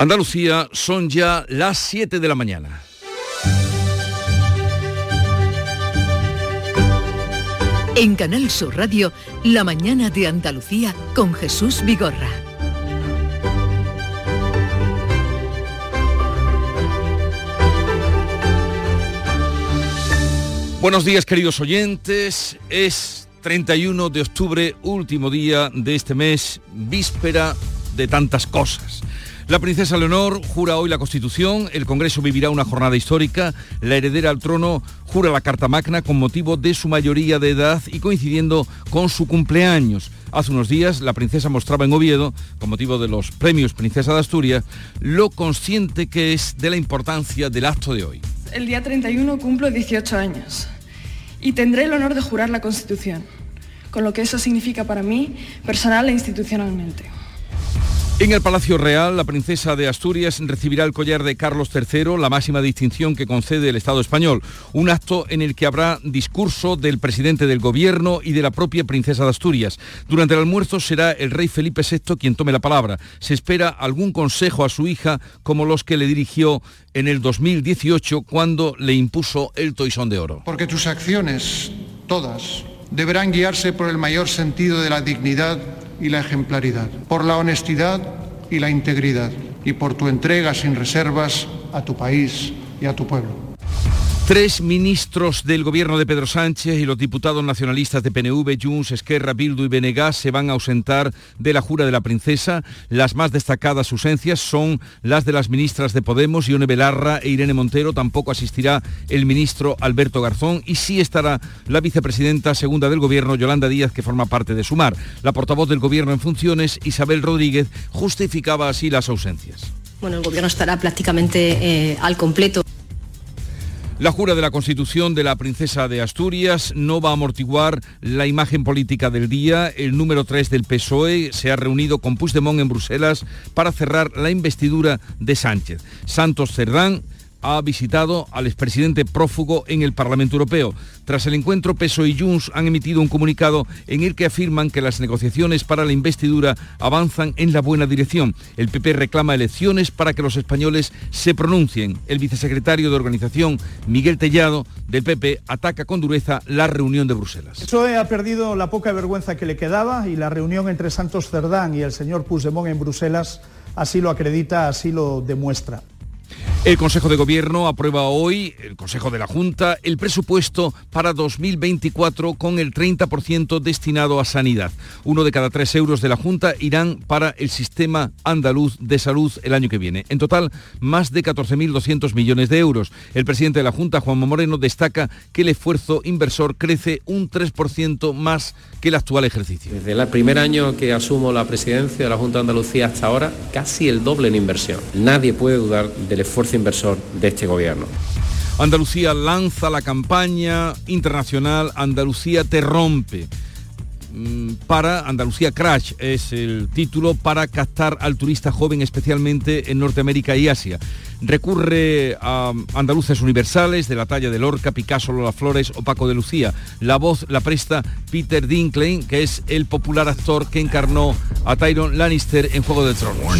Andalucía son ya las 7 de la mañana. En Canal Sur Radio, La mañana de Andalucía con Jesús Vigorra. Buenos días queridos oyentes, es 31 de octubre, último día de este mes, víspera de tantas cosas. La princesa Leonor jura hoy la Constitución, el Congreso vivirá una jornada histórica, la heredera al trono jura la Carta Magna con motivo de su mayoría de edad y coincidiendo con su cumpleaños. Hace unos días la princesa mostraba en Oviedo, con motivo de los premios Princesa de Asturias, lo consciente que es de la importancia del acto de hoy. El día 31 cumplo 18 años y tendré el honor de jurar la Constitución, con lo que eso significa para mí personal e institucionalmente. En el Palacio Real, la princesa de Asturias recibirá el collar de Carlos III, la máxima distinción que concede el Estado español. Un acto en el que habrá discurso del presidente del gobierno y de la propia princesa de Asturias. Durante el almuerzo será el rey Felipe VI quien tome la palabra. Se espera algún consejo a su hija como los que le dirigió en el 2018 cuando le impuso el toisón de oro. Porque tus acciones, todas, deberán guiarse por el mayor sentido de la dignidad y la ejemplaridad, por la honestidad y la integridad y por tu entrega sin reservas a tu país y a tu pueblo. Tres ministros del gobierno de Pedro Sánchez y los diputados nacionalistas de PNV, Junts, Esquerra, Bildu y Benegas se van a ausentar de la jura de la princesa. Las más destacadas ausencias son las de las ministras de Podemos, Ione Belarra e Irene Montero. Tampoco asistirá el ministro Alberto Garzón y sí estará la vicepresidenta segunda del gobierno, Yolanda Díaz, que forma parte de Sumar. La portavoz del gobierno en funciones, Isabel Rodríguez, justificaba así las ausencias. Bueno, el gobierno estará prácticamente eh, al completo. La jura de la Constitución de la Princesa de Asturias no va a amortiguar la imagen política del día. El número 3 del PSOE se ha reunido con Puigdemont en Bruselas para cerrar la investidura de Sánchez. Santos Cerdán ha visitado al expresidente prófugo en el Parlamento Europeo. Tras el encuentro, Peso y Junts han emitido un comunicado en el que afirman que las negociaciones para la investidura avanzan en la buena dirección. El PP reclama elecciones para que los españoles se pronuncien. El vicesecretario de organización, Miguel Tellado, del PP, ataca con dureza la reunión de Bruselas. PSOE ha perdido la poca vergüenza que le quedaba y la reunión entre Santos Cerdán y el señor Puigdemont en Bruselas así lo acredita, así lo demuestra. El Consejo de Gobierno aprueba hoy, el Consejo de la Junta, el presupuesto para 2024 con el 30% destinado a sanidad. Uno de cada tres euros de la Junta irán para el sistema andaluz de salud el año que viene. En total, más de 14.200 millones de euros. El presidente de la Junta, Juanma Moreno, destaca que el esfuerzo inversor crece un 3% más que el actual ejercicio. Desde el primer año que asumo la presidencia de la Junta de Andalucía hasta ahora, casi el doble en inversión. Nadie puede dudar del esfuerzo inversor de este gobierno. Andalucía lanza la campaña internacional Andalucía te rompe mm, para Andalucía Crash, es el título para captar al turista joven especialmente en Norteamérica y Asia. Recurre a andaluces universales de la talla de Lorca, Picasso, Lola Flores o Paco de Lucía. La voz la presta Peter Dinklage, que es el popular actor que encarnó a Tyron Lannister en Juego de Tronos.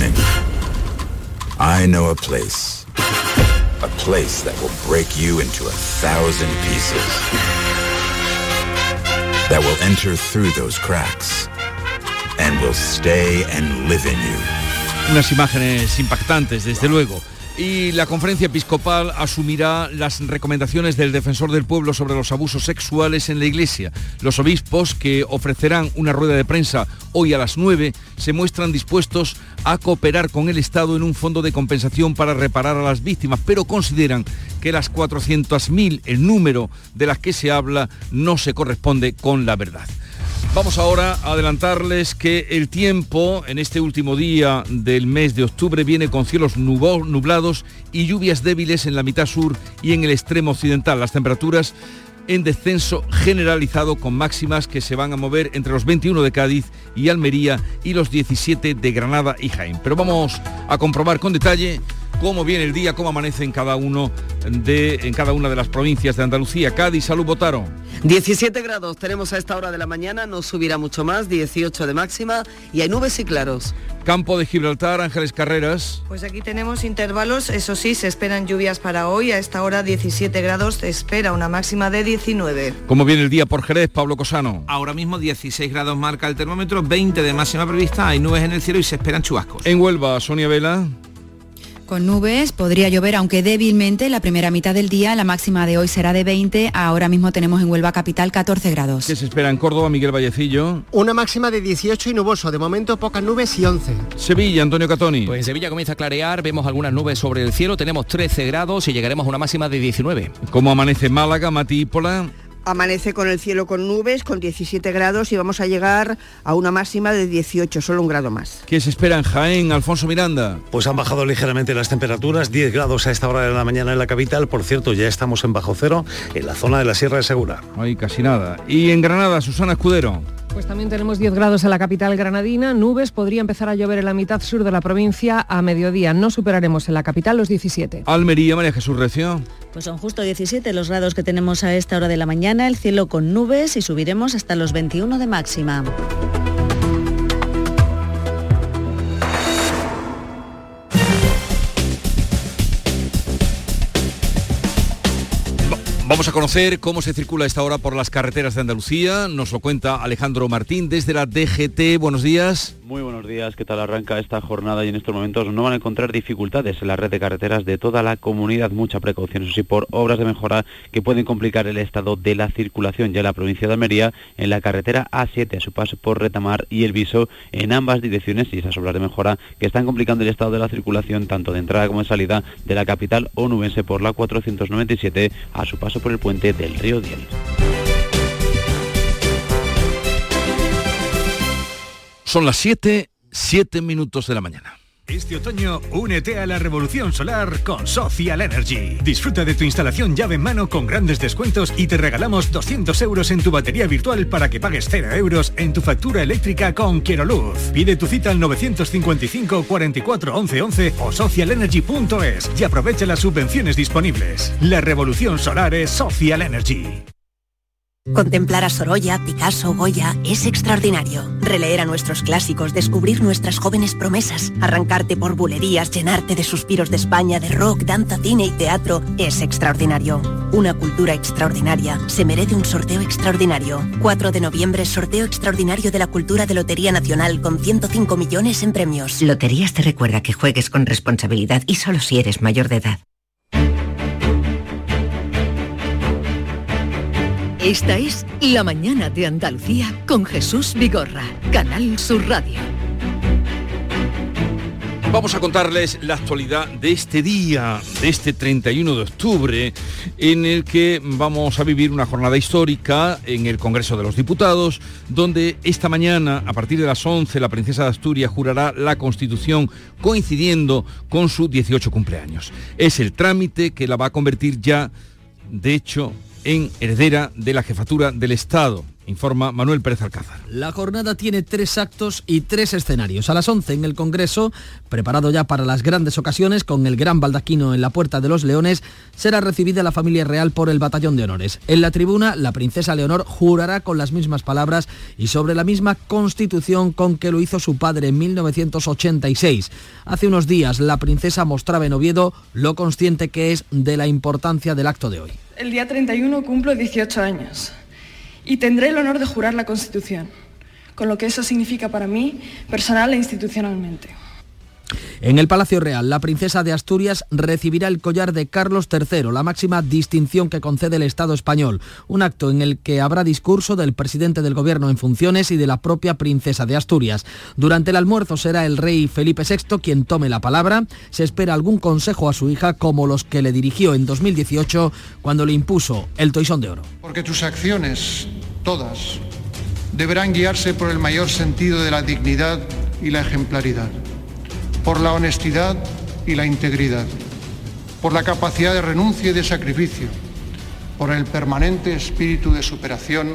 I know a place. A place that will break you into a thousand pieces. That will enter through those cracks. And will stay and live in you. Unas imágenes impactantes, desde luego y la conferencia episcopal asumirá las recomendaciones del defensor del pueblo sobre los abusos sexuales en la iglesia. Los obispos que ofrecerán una rueda de prensa hoy a las 9 se muestran dispuestos a cooperar con el Estado en un fondo de compensación para reparar a las víctimas, pero consideran que las 400.000, el número de las que se habla, no se corresponde con la verdad. Vamos ahora a adelantarles que el tiempo en este último día del mes de octubre viene con cielos nublados y lluvias débiles en la mitad sur y en el extremo occidental. Las temperaturas en descenso generalizado con máximas que se van a mover entre los 21 de Cádiz y Almería y los 17 de Granada y Jaén. Pero vamos a comprobar con detalle cómo viene el día, cómo amanece en cada uno de en cada una de las provincias de Andalucía. Cádiz, salud, votaron. 17 grados tenemos a esta hora de la mañana, no subirá mucho más, 18 de máxima y hay nubes y claros. Campo de Gibraltar, Ángeles Carreras. Pues aquí tenemos intervalos, eso sí, se esperan lluvias para hoy, a esta hora 17 grados, se espera una máxima de 19. ¿Cómo viene el día por Jerez, Pablo Cosano? Ahora mismo 16 grados marca el termómetro, 20 de máxima prevista, hay nubes en el cielo y se esperan chubascos. En Huelva, Sonia Vela. Con nubes podría llover, aunque débilmente, la primera mitad del día. La máxima de hoy será de 20. Ahora mismo tenemos en Huelva Capital 14 grados. ¿Qué se espera en Córdoba, Miguel Vallecillo? Una máxima de 18 y nuboso. De momento pocas nubes y 11. Sevilla, Antonio Catoni. Pues en Sevilla comienza a clarear. Vemos algunas nubes sobre el cielo. Tenemos 13 grados y llegaremos a una máxima de 19. ¿Cómo amanece Málaga, Matípola? Amanece con el cielo con nubes, con 17 grados y vamos a llegar a una máxima de 18, solo un grado más. ¿Qué se espera en Jaén, Alfonso Miranda? Pues han bajado ligeramente las temperaturas, 10 grados a esta hora de la mañana en la capital. Por cierto, ya estamos en bajo cero en la zona de la Sierra de Segura. No hay casi nada. ¿Y en Granada, Susana Escudero? Pues también tenemos 10 grados en la capital granadina, nubes, podría empezar a llover en la mitad sur de la provincia a mediodía. No superaremos en la capital los 17. Almería, María Jesús Recio. Pues son justo 17 los grados que tenemos a esta hora de la mañana, el cielo con nubes y subiremos hasta los 21 de máxima. A conocer cómo se circula esta hora por las carreteras de Andalucía. Nos lo cuenta Alejandro Martín desde la DGT. Buenos días. Muy buenos días. ¿Qué tal arranca esta jornada? Y en estos momentos no van a encontrar dificultades en la red de carreteras de toda la comunidad. Mucha precaución, eso sí, por obras de mejora que pueden complicar el estado de la circulación ya en la provincia de Almería, en la carretera A7 a su paso por Retamar y El Viso en ambas direcciones y esas obras de mejora que están complicando el estado de la circulación tanto de entrada como de salida de la capital onubense por la 497 a su paso por el puente del río Diel. Son las 7, 7 minutos de la mañana. Este otoño, únete a la revolución solar con Social Energy. Disfruta de tu instalación llave en mano con grandes descuentos y te regalamos 200 euros en tu batería virtual para que pagues 0 euros en tu factura eléctrica con Quiero Luz. Pide tu cita al 955 44 11 11 o socialenergy.es y aprovecha las subvenciones disponibles. La revolución solar es Social Energy. Contemplar a Sorolla, Picasso, Goya es extraordinario. Releer a nuestros clásicos, descubrir nuestras jóvenes promesas, arrancarte por bulerías, llenarte de suspiros de España, de rock, danza, cine y teatro es extraordinario. Una cultura extraordinaria se merece un sorteo extraordinario. 4 de noviembre, sorteo extraordinario de la cultura de Lotería Nacional con 105 millones en premios. Loterías te recuerda que juegues con responsabilidad y solo si eres mayor de edad. Esta es La Mañana de Andalucía con Jesús Vigorra, Canal Sur Radio. Vamos a contarles la actualidad de este día, de este 31 de octubre, en el que vamos a vivir una jornada histórica en el Congreso de los Diputados, donde esta mañana, a partir de las 11, la princesa de Asturias jurará la Constitución coincidiendo con su 18 cumpleaños. Es el trámite que la va a convertir ya, de hecho, en heredera de la jefatura del Estado informa Manuel Pérez Alcázar. La jornada tiene tres actos y tres escenarios. A las 11 en el Congreso, preparado ya para las grandes ocasiones, con el gran baldaquino en la Puerta de los Leones, será recibida la familia real por el Batallón de Honores. En la tribuna, la princesa Leonor jurará con las mismas palabras y sobre la misma constitución con que lo hizo su padre en 1986. Hace unos días, la princesa mostraba en Oviedo lo consciente que es de la importancia del acto de hoy. El día 31 cumplo 18 años y tendré el honor de jurar la Constitución, con lo que eso significa para mí, personal e institucionalmente. En el Palacio Real, la princesa de Asturias recibirá el collar de Carlos III, la máxima distinción que concede el Estado español, un acto en el que habrá discurso del presidente del Gobierno en funciones y de la propia princesa de Asturias. Durante el almuerzo será el rey Felipe VI quien tome la palabra. Se espera algún consejo a su hija como los que le dirigió en 2018 cuando le impuso el toisón de oro. Porque tus acciones, todas, deberán guiarse por el mayor sentido de la dignidad y la ejemplaridad por la honestidad y la integridad, por la capacidad de renuncia y de sacrificio, por el permanente espíritu de superación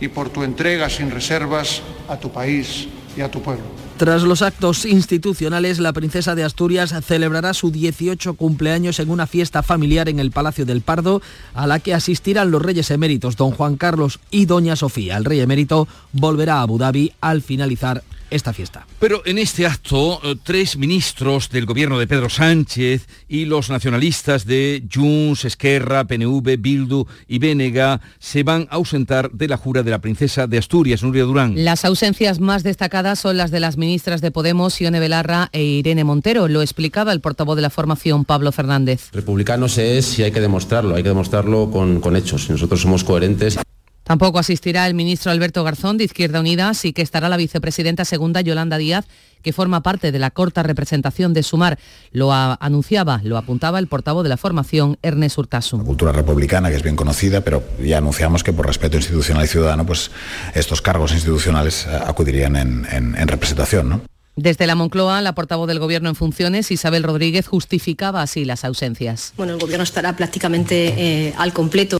y por tu entrega sin reservas a tu país y a tu pueblo. Tras los actos institucionales, la princesa de Asturias celebrará su 18 cumpleaños en una fiesta familiar en el Palacio del Pardo, a la que asistirán los reyes eméritos don Juan Carlos y doña Sofía. El rey emérito volverá a Abu Dhabi al finalizar esta fiesta. Pero en este acto, eh, tres ministros del gobierno de Pedro Sánchez y los nacionalistas de Junts, Esquerra, PNV, Bildu y Bénega se van a ausentar de la jura de la princesa de Asturias, Nuria Durán. Las ausencias más destacadas son las de las ministras de Podemos, Ione Belarra e Irene Montero. Lo explicaba el portavoz de la formación, Pablo Fernández. Republicanos es, y hay que demostrarlo, hay que demostrarlo con, con hechos. Nosotros somos coherentes. Tampoco asistirá el ministro Alberto Garzón de Izquierda Unida, sí que estará la vicepresidenta segunda Yolanda Díaz, que forma parte de la corta representación de Sumar. Lo anunciaba, lo apuntaba el portavoz de la formación, Ernest Urtasun. La cultura republicana, que es bien conocida, pero ya anunciamos que por respeto institucional y ciudadano, pues estos cargos institucionales eh, acudirían en, representación, ¿no? Desde la Moncloa, la portavoz del Gobierno en funciones, Isabel Rodríguez, justificaba así las ausencias. Bueno, el Gobierno estará prácticamente eh, al completo.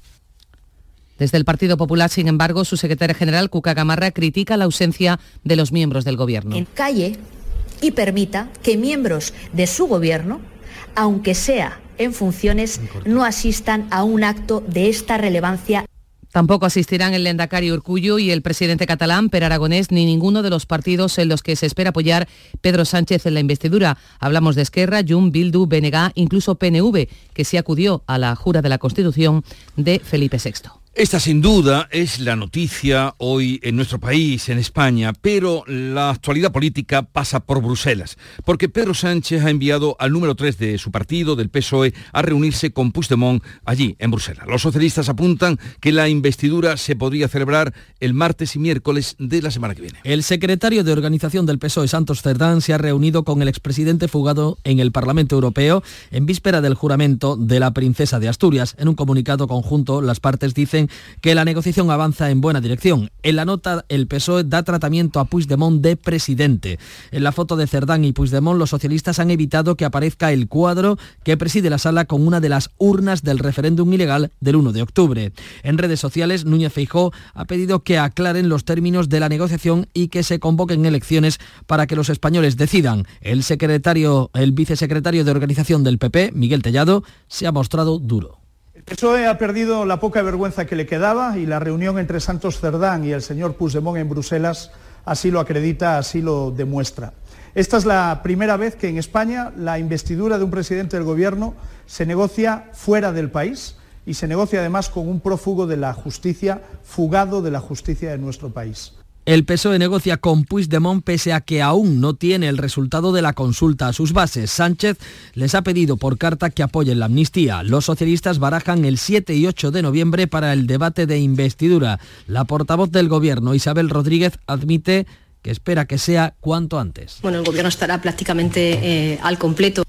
Desde el Partido Popular, sin embargo, su secretaria general, Cuca Gamarra, critica la ausencia de los miembros del Gobierno. En calle y permita que miembros de su Gobierno, aunque sea en funciones, no asistan a un acto de esta relevancia Tampoco asistirán el Lendakari Urcullo y el presidente catalán, Per Aragonés, ni ninguno de los partidos en los que se espera apoyar Pedro Sánchez en la investidura. Hablamos de Esquerra, Jun, Bildu, BNG, incluso PNV, que se acudió a la jura de la Constitución de Felipe VI. Esta sin duda es la noticia hoy en nuestro país, en España, pero la actualidad política pasa por Bruselas, porque Pedro Sánchez ha enviado al número 3 de su partido, del PSOE, a reunirse con Puigdemont allí, en Bruselas. Los socialistas apuntan que la investidura se podría celebrar el martes y miércoles de la semana que viene. El secretario de organización del PSOE, Santos Cerdán, se ha reunido con el expresidente fugado en el Parlamento Europeo en víspera del juramento de la princesa de Asturias. En un comunicado conjunto, las partes dicen que la negociación avanza en buena dirección. En la nota, el PSOE da tratamiento a Puigdemont de presidente. En la foto de Cerdán y Puigdemont, los socialistas han evitado que aparezca el cuadro que preside la sala con una de las urnas del referéndum ilegal del 1 de octubre. En redes sociales, Núñez Feijó ha pedido que aclaren los términos de la negociación y que se convoquen elecciones para que los españoles decidan. El secretario, el vicesecretario de organización del PP, Miguel Tellado, se ha mostrado duro. El PSOE ha perdido la poca vergüenza que le quedaba y la reunión entre Santos Cerdán y el señor Puigdemont en Bruselas así lo acredita, así lo demuestra. Esta es la primera vez que en España la investidura de un presidente del Gobierno se negocia fuera del país y se negocia además con un prófugo de la justicia, fugado de la justicia de nuestro país. El PSOE negocia con Puigdemont pese a que aún no tiene el resultado de la consulta a sus bases. Sánchez les ha pedido por carta que apoyen la amnistía. Los socialistas barajan el 7 y 8 de noviembre para el debate de investidura. La portavoz del Gobierno, Isabel Rodríguez, admite que espera que sea cuanto antes. Bueno, el Gobierno estará prácticamente eh, al completo.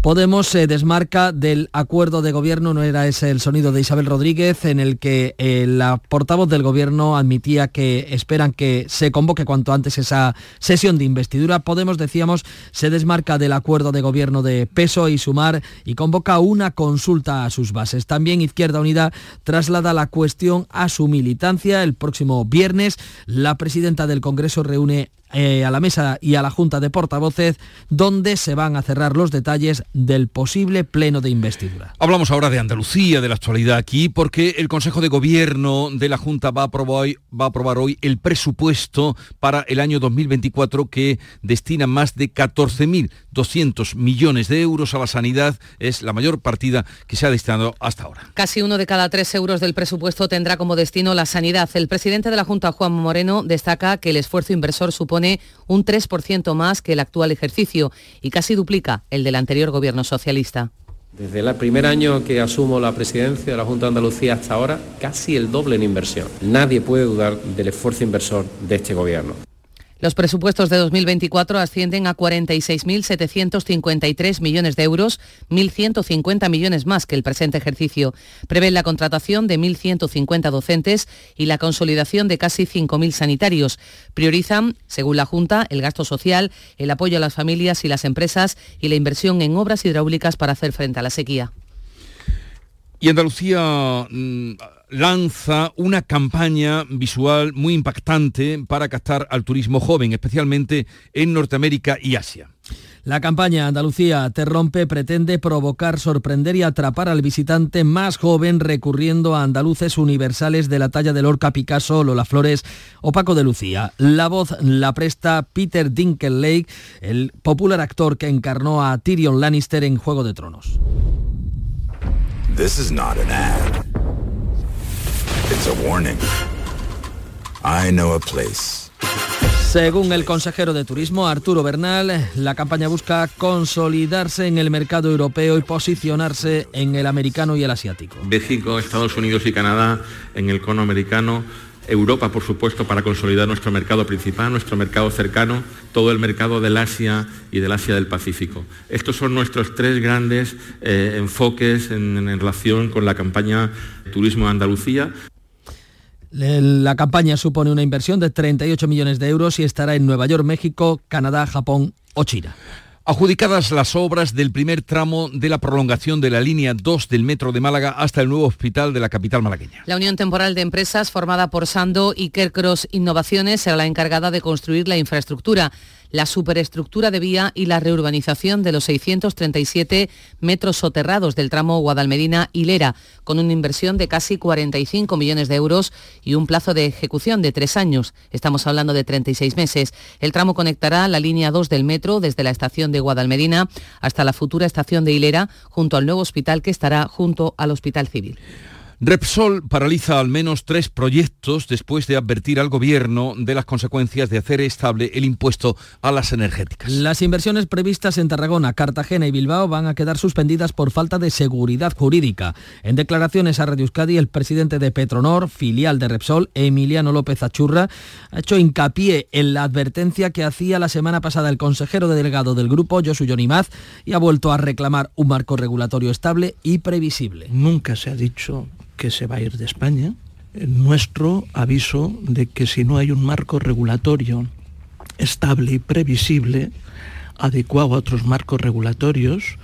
Podemos se desmarca del acuerdo de gobierno, no era ese el sonido de Isabel Rodríguez, en el que eh, la portavoz del gobierno admitía que esperan que se convoque cuanto antes esa sesión de investidura. Podemos, decíamos, se desmarca del acuerdo de gobierno de peso y sumar y convoca una consulta a sus bases. También Izquierda Unida traslada la cuestión a su militancia. El próximo viernes la presidenta del Congreso reúne eh, a la mesa y a la Junta de Portavoces, donde se van a cerrar los detalles del posible pleno de investidura. Hablamos ahora de Andalucía, de la actualidad aquí, porque el Consejo de Gobierno de la Junta va a aprobar hoy, va a aprobar hoy el presupuesto para el año 2024 que destina más de 14.200 millones de euros a la sanidad. Es la mayor partida que se ha destinado hasta ahora. Casi uno de cada tres euros del presupuesto tendrá como destino la sanidad. El presidente de la Junta, Juan Moreno, destaca que el esfuerzo inversor supone un 3% más que el actual ejercicio y casi duplica el del anterior gobierno socialista. Desde el primer año que asumo la presidencia de la Junta de Andalucía hasta ahora, casi el doble en inversión. Nadie puede dudar del esfuerzo inversor de este gobierno. Los presupuestos de 2024 ascienden a 46.753 millones de euros, 1.150 millones más que el presente ejercicio. Prevén la contratación de 1.150 docentes y la consolidación de casi 5.000 sanitarios. Priorizan, según la Junta, el gasto social, el apoyo a las familias y las empresas y la inversión en obras hidráulicas para hacer frente a la sequía. Y Andalucía mm, lanza una campaña visual muy impactante para captar al turismo joven, especialmente en Norteamérica y Asia. La campaña Andalucía te rompe pretende provocar, sorprender y atrapar al visitante más joven recurriendo a andaluces universales de la talla de Lorca Picasso, Lola Flores o Paco de Lucía. La voz la presta Peter Dinklage, el popular actor que encarnó a Tyrion Lannister en Juego de Tronos. This is not an ad. It's a warning. I know a place. Según el consejero de Turismo, Arturo Bernal, la campaña busca consolidarse en el mercado europeo y posicionarse en el americano y el asiático. México, Estados Unidos y Canadá en el cono americano, Europa, por supuesto, para consolidar nuestro mercado principal, nuestro mercado cercano, todo el mercado del Asia y del Asia del Pacífico. Estos son nuestros tres grandes eh, enfoques en, en relación con la campaña Turismo de Andalucía. La campaña supone una inversión de 38 millones de euros y estará en Nueva York, México, Canadá, Japón o China. Adjudicadas las obras del primer tramo de la prolongación de la línea 2 del metro de Málaga hasta el nuevo hospital de la capital malagueña. La Unión Temporal de Empresas, formada por Sando y Kercross Innovaciones, será la encargada de construir la infraestructura la superestructura de vía y la reurbanización de los 637 metros soterrados del tramo Guadalmedina-Hilera, con una inversión de casi 45 millones de euros y un plazo de ejecución de tres años. Estamos hablando de 36 meses. El tramo conectará la línea 2 del metro desde la estación de Guadalmedina hasta la futura estación de Hilera, junto al nuevo hospital que estará junto al Hospital Civil. Repsol paraliza al menos tres proyectos después de advertir al gobierno de las consecuencias de hacer estable el impuesto a las energéticas. Las inversiones previstas en Tarragona, Cartagena y Bilbao van a quedar suspendidas por falta de seguridad jurídica. En declaraciones a Radio Euskadi, el presidente de Petronor, filial de Repsol, Emiliano López Achurra, ha hecho hincapié en la advertencia que hacía la semana pasada el consejero delegado del grupo, Josu Yonimaz, y ha vuelto a reclamar un marco regulatorio estable y previsible. Nunca se ha dicho que se va a ir de España. Nuestro aviso de que si no hay un marco regulatorio estable y previsible, adecuado a otros marcos regulatorios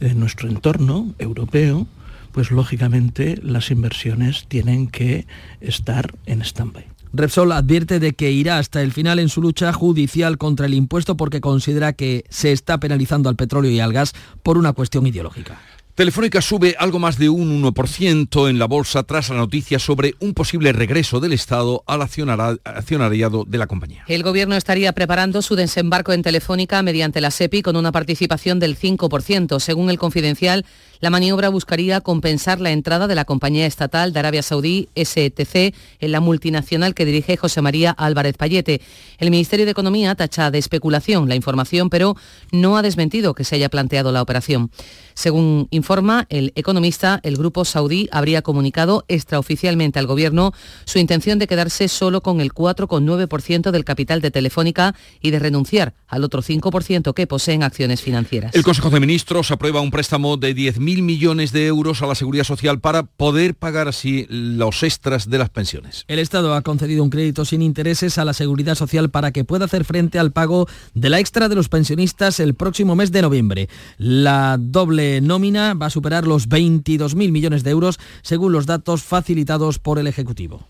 en nuestro entorno europeo, pues lógicamente las inversiones tienen que estar en stand-by. Repsol advierte de que irá hasta el final en su lucha judicial contra el impuesto porque considera que se está penalizando al petróleo y al gas por una cuestión ideológica. Telefónica sube algo más de un 1% en la bolsa tras la noticia sobre un posible regreso del Estado al accionariado de la compañía. El gobierno estaría preparando su desembarco en Telefónica mediante la SEPI con una participación del 5%. Según el confidencial, la maniobra buscaría compensar la entrada de la compañía estatal de Arabia Saudí, STC, en la multinacional que dirige José María Álvarez Payete. El Ministerio de Economía tacha de especulación la información, pero no ha desmentido que se haya planteado la operación. Según informa el economista, el grupo saudí habría comunicado extraoficialmente al gobierno su intención de quedarse solo con el 4,9% del capital de Telefónica y de renunciar al otro 5% que poseen acciones financieras. El Consejo de Ministros aprueba un préstamo de 10.000 millones de euros a la Seguridad Social para poder pagar así los extras de las pensiones. El Estado ha concedido un crédito sin intereses a la Seguridad Social para que pueda hacer frente al pago de la extra de los pensionistas el próximo mes de noviembre. La doble nómina va a superar los 22.000 millones de euros según los datos facilitados por el Ejecutivo.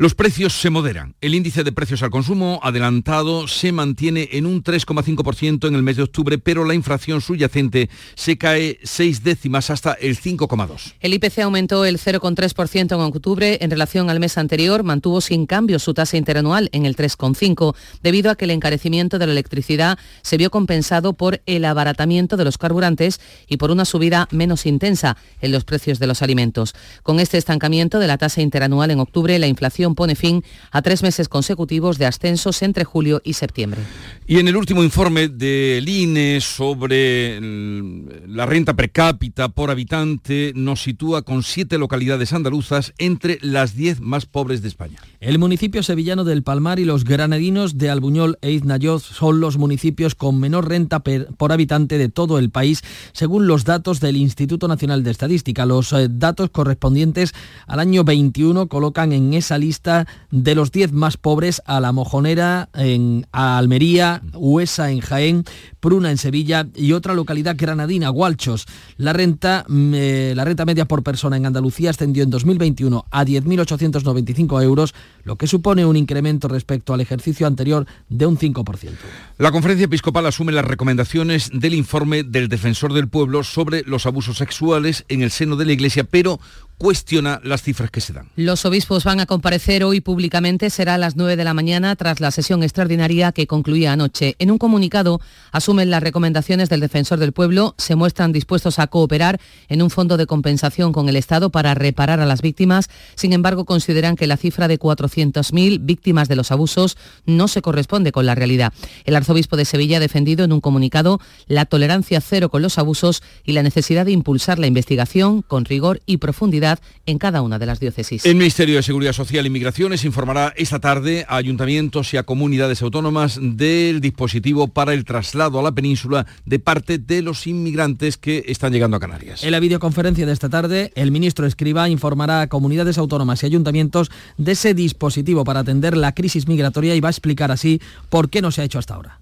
Los precios se moderan. El índice de precios al consumo adelantado se mantiene en un 3,5% en el mes de octubre, pero la inflación subyacente se cae seis décimas hasta el 5,2%. El IPC aumentó el 0,3% en octubre en relación al mes anterior, mantuvo sin cambio su tasa interanual en el 3,5%, debido a que el encarecimiento de la electricidad se vio compensado por el abaratamiento de los carburantes y por una subida menos intensa en los precios de los alimentos. Con este estancamiento de la tasa interanual en octubre, la inflación pone fin a tres meses consecutivos de ascensos entre julio y septiembre. Y en el último informe del INE sobre la renta per cápita por habitante nos sitúa con siete localidades andaluzas entre las diez más pobres de España. El municipio sevillano del Palmar y los granadinos de Albuñol e Iznayoz son los municipios con menor renta por habitante de todo el país, según los datos del Instituto Nacional de Estadística. Los eh, datos correspondientes al año 21 colocan en esa lista lista de los 10 más pobres a La Mojonera en Almería, Huesa en Jaén, Pruna en Sevilla y otra localidad granadina, Gualchos. La renta, mm, eh, la renta media por persona en Andalucía ascendió en 2021 a 10.895 euros, lo que supone un incremento respecto al ejercicio anterior de un 5%. La conferencia episcopal asume las recomendaciones del informe del defensor del pueblo sobre los abusos sexuales en el seno de la Iglesia, pero cuestiona las cifras que se dan. Los obispos van a comparecer hoy públicamente, será a las 9 de la mañana tras la sesión extraordinaria que concluía anoche. En un comunicado asumen las recomendaciones del defensor del pueblo, se muestran dispuestos a cooperar en un fondo de compensación con el Estado para reparar a las víctimas, sin embargo consideran que la cifra de 400.000 víctimas de los abusos no se corresponde con la realidad. El arzobispo de Sevilla ha defendido en un comunicado la tolerancia cero con los abusos y la necesidad de impulsar la investigación con rigor y profundidad en cada una de las diócesis. El Ministerio de Seguridad Social y Migraciones informará esta tarde a ayuntamientos y a comunidades autónomas del dispositivo para el traslado a la península de parte de los inmigrantes que están llegando a Canarias. En la videoconferencia de esta tarde, el ministro Escriba informará a comunidades autónomas y ayuntamientos de ese dispositivo para atender la crisis migratoria y va a explicar así por qué no se ha hecho hasta ahora.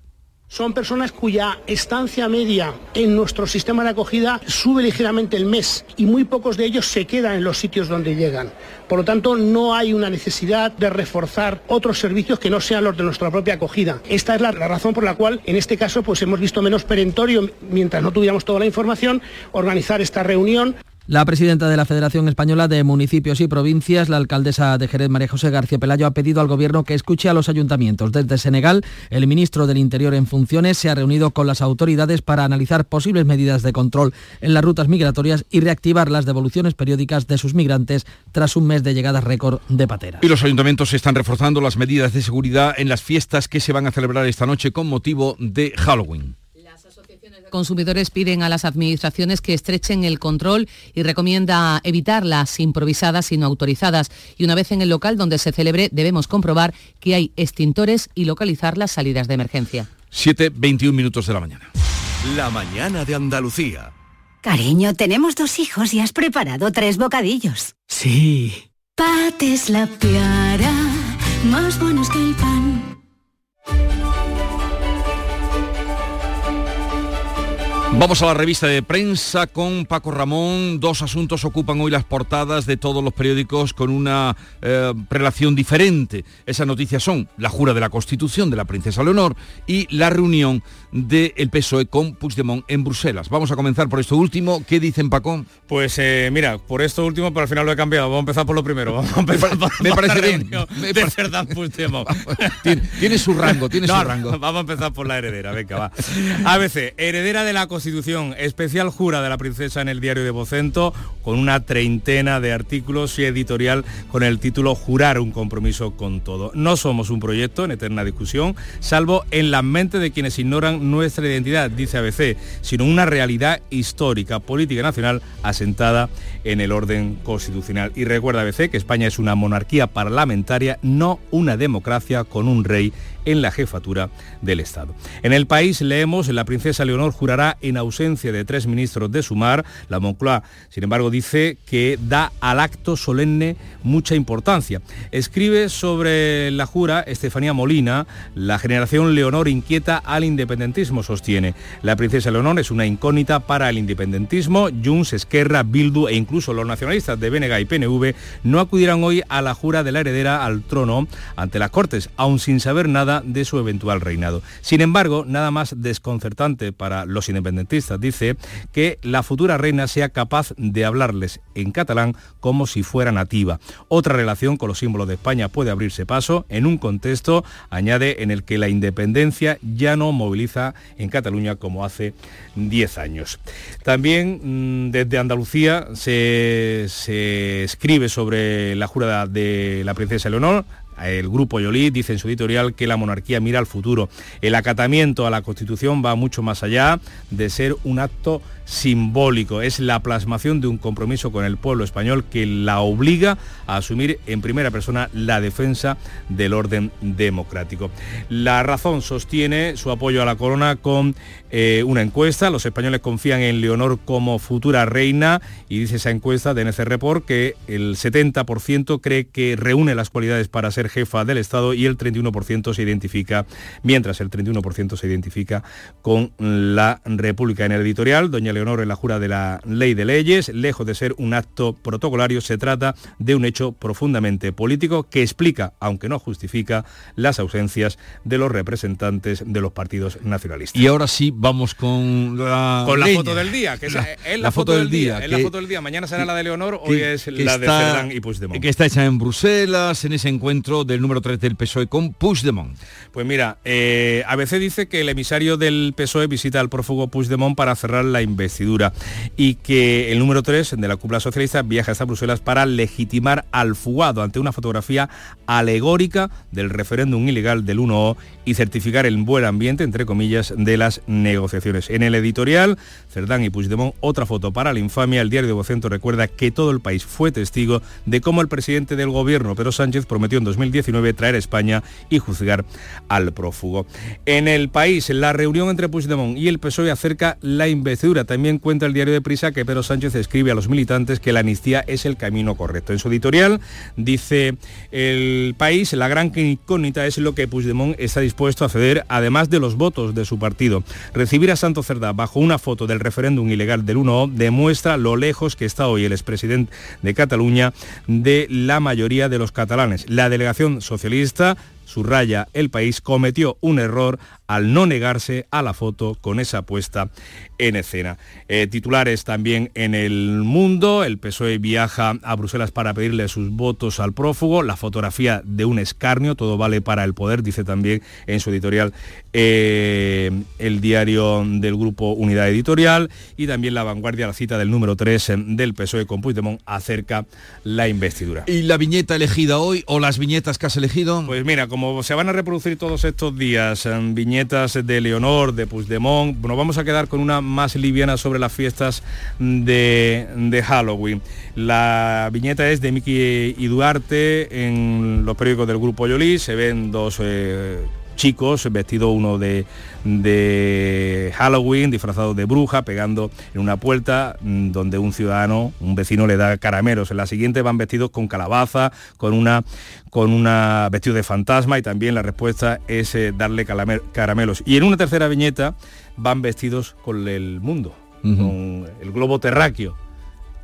Son personas cuya estancia media en nuestro sistema de acogida sube ligeramente el mes y muy pocos de ellos se quedan en los sitios donde llegan. Por lo tanto, no hay una necesidad de reforzar otros servicios que no sean los de nuestra propia acogida. Esta es la, razón por la cual, en este caso, pues hemos visto menos perentorio, mientras no tuviéramos toda la información, organizar esta reunión. La presidenta de la Federación Española de Municipios y Provincias, la alcaldesa de Jerez, María José García Pelayo, ha pedido al Gobierno que escuche a los ayuntamientos. Desde Senegal, el ministro del Interior en funciones se ha reunido con las autoridades para analizar posibles medidas de control en las rutas migratorias y reactivar las devoluciones periódicas de sus migrantes tras un mes de llegadas récord de patera. Y los ayuntamientos están reforzando las medidas de seguridad en las fiestas que se van a celebrar esta noche con motivo de Halloween consumidores piden a las administraciones que estrechen el control y recomienda evitar las improvisadas y no autorizadas. Y una vez en el local donde se celebre debemos comprobar que hay extintores y localizar las salidas de emergencia. 7, 21 minutos de la mañana. La mañana de Andalucía. Cariño, tenemos dos hijos y has preparado tres bocadillos. Sí. Pates la piara, más buenos que el pan. Vamos a la revista de prensa con Paco Ramón. Dos asuntos ocupan hoy las portadas de todos los periódicos con una eh, relación diferente. Esas noticias son la jura de la Constitución de la princesa Leonor y la reunión del PSOE con Puigdemont en Bruselas. Vamos a comenzar por esto último. ¿Qué dicen, Paco? Pues eh, mira, por esto último, pero al final lo he cambiado. Vamos a empezar por lo primero. Vamos a empezar me, parece bien. Me parece... Puigdemont. tiene, su rango, tiene su rango. Vamos a empezar por la heredera, venga, va. ABC, heredera de la Constitución, especial jura de la princesa en el diario de Vocento, con una treintena de artículos y editorial con el título Jurar un compromiso con todo. No somos un proyecto en eterna discusión, salvo en la mente de quienes ignoran nuestra identidad, dice ABC, sino una realidad histórica, política nacional asentada en el orden constitucional. Y recuerda ABC que España es una monarquía parlamentaria, no una democracia con un rey en la jefatura del Estado. En el país leemos, la princesa Leonor jurará en ausencia de tres ministros de Sumar. La Moncloa, sin embargo, dice que da al acto solemne mucha importancia. Escribe sobre la jura Estefanía Molina, la generación Leonor inquieta al independentismo, sostiene. La princesa Leonor es una incógnita para el independentismo. Junts, Esquerra, Bildu e incluso los nacionalistas de Benega y PNV no acudirán hoy a la jura de la heredera al trono ante las Cortes, aún sin saber nada de su eventual reinado. Sin embargo, nada más desconcertante para los independentistas dice que la futura reina sea capaz de hablarles en catalán como si fuera nativa. Otra relación con los símbolos de España puede abrirse paso en un contexto, añade, en el que la independencia ya no moviliza en Cataluña como hace 10 años. También mm, desde Andalucía se, se escribe sobre la jurada de la princesa Leonor, El grupo Yolí dice en su editorial que la monarquía mira al futuro. El acatamiento a la Constitución va mucho más allá de ser un acto simbólico, es la plasmación de un compromiso con el pueblo español que la obliga a asumir en primera persona la defensa del orden democrático. La razón sostiene su apoyo a la corona con eh, una encuesta, los españoles confían en Leonor como futura reina y dice esa encuesta de NC Report que el 70% cree que reúne las cualidades para ser jefa del Estado y el 31% se identifica, mientras el 31% se identifica con la República. En el editorial, doña Leonor en la jura de la ley de leyes, lejos de ser un acto protocolario, se trata de un hecho profundamente político que explica, aunque no justifica, las ausencias de los representantes de los partidos nacionalistas. Y ahora sí, vamos con la, con la leña. foto del día, que es La- es la foto del día, es la foto del día. Mañana será la de Leonor, que- hoy es que la de Cerdán y Puigdemont. Que está hecha en Bruselas, en ese encuentro del número 3 del PSOE con Puigdemont. Pues mira, eh, ABC dice que el emisario del PSOE visita al prófugo Puigdemont para cerrar la y que el número 3 de la cúpula socialista viaja hasta Bruselas para legitimar al fugado ante una fotografía alegórica del referéndum ilegal del 1O y certificar el buen ambiente, entre comillas, de las negociaciones. En el editorial, Cerdán y Puigdemont, otra foto para la infamia. El diario de Vocento recuerda que todo el país fue testigo de cómo el presidente del gobierno, Pedro Sánchez, prometió en 2019 traer a España y juzgar al prófugo. En el país, la reunión entre Puigdemont y el PSOE acerca la investidura. Cuenta el diario de Prisa que Pedro Sánchez escribe a los militantes que la amnistía es el camino correcto. En su editorial dice el país, la gran incógnita es lo que Puigdemont está dispuesto a ceder, además de los votos de su partido. Recibir a Santo Cerdá bajo una foto del referéndum ilegal del 1O demuestra lo lejos que está hoy el expresidente de Cataluña de la mayoría de los catalanes. La delegación socialista subraya el país, cometió un error al no negarse a la foto con esa puesta en escena. Eh, titulares también en el mundo, el PSOE viaja a Bruselas para pedirle sus votos al prófugo, la fotografía de un escarnio, todo vale para el poder, dice también en su editorial eh, el diario del grupo Unidad Editorial y también la vanguardia, la cita del número 3 del PSOE con Puigdemont acerca la investidura. ¿Y la viñeta elegida hoy o las viñetas que has elegido? Pues mira, como se van a reproducir todos estos días eh, viñetas de Leonor, de Puigdemont, nos vamos a quedar con una más liviana sobre las fiestas de, de Halloween. La viñeta es de Miki y Duarte en los periódicos del Grupo Yolí. Se ven dos eh, chicos vestidos uno de, de Halloween, disfrazado de bruja, pegando en una puerta mm, donde un ciudadano, un vecino le da caramelos. En la siguiente van vestidos con calabaza, con una con una vestido de fantasma y también la respuesta es eh, darle caramelos. Y en una tercera viñeta van vestidos con el mundo, con el globo terráqueo.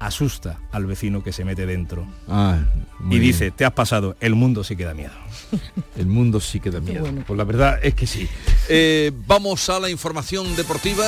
Asusta al vecino que se mete dentro. Ah, y bien. dice, te has pasado, el mundo sí que da miedo. El mundo sí que da miedo. Pues la verdad es que sí. Eh, vamos a la información deportiva.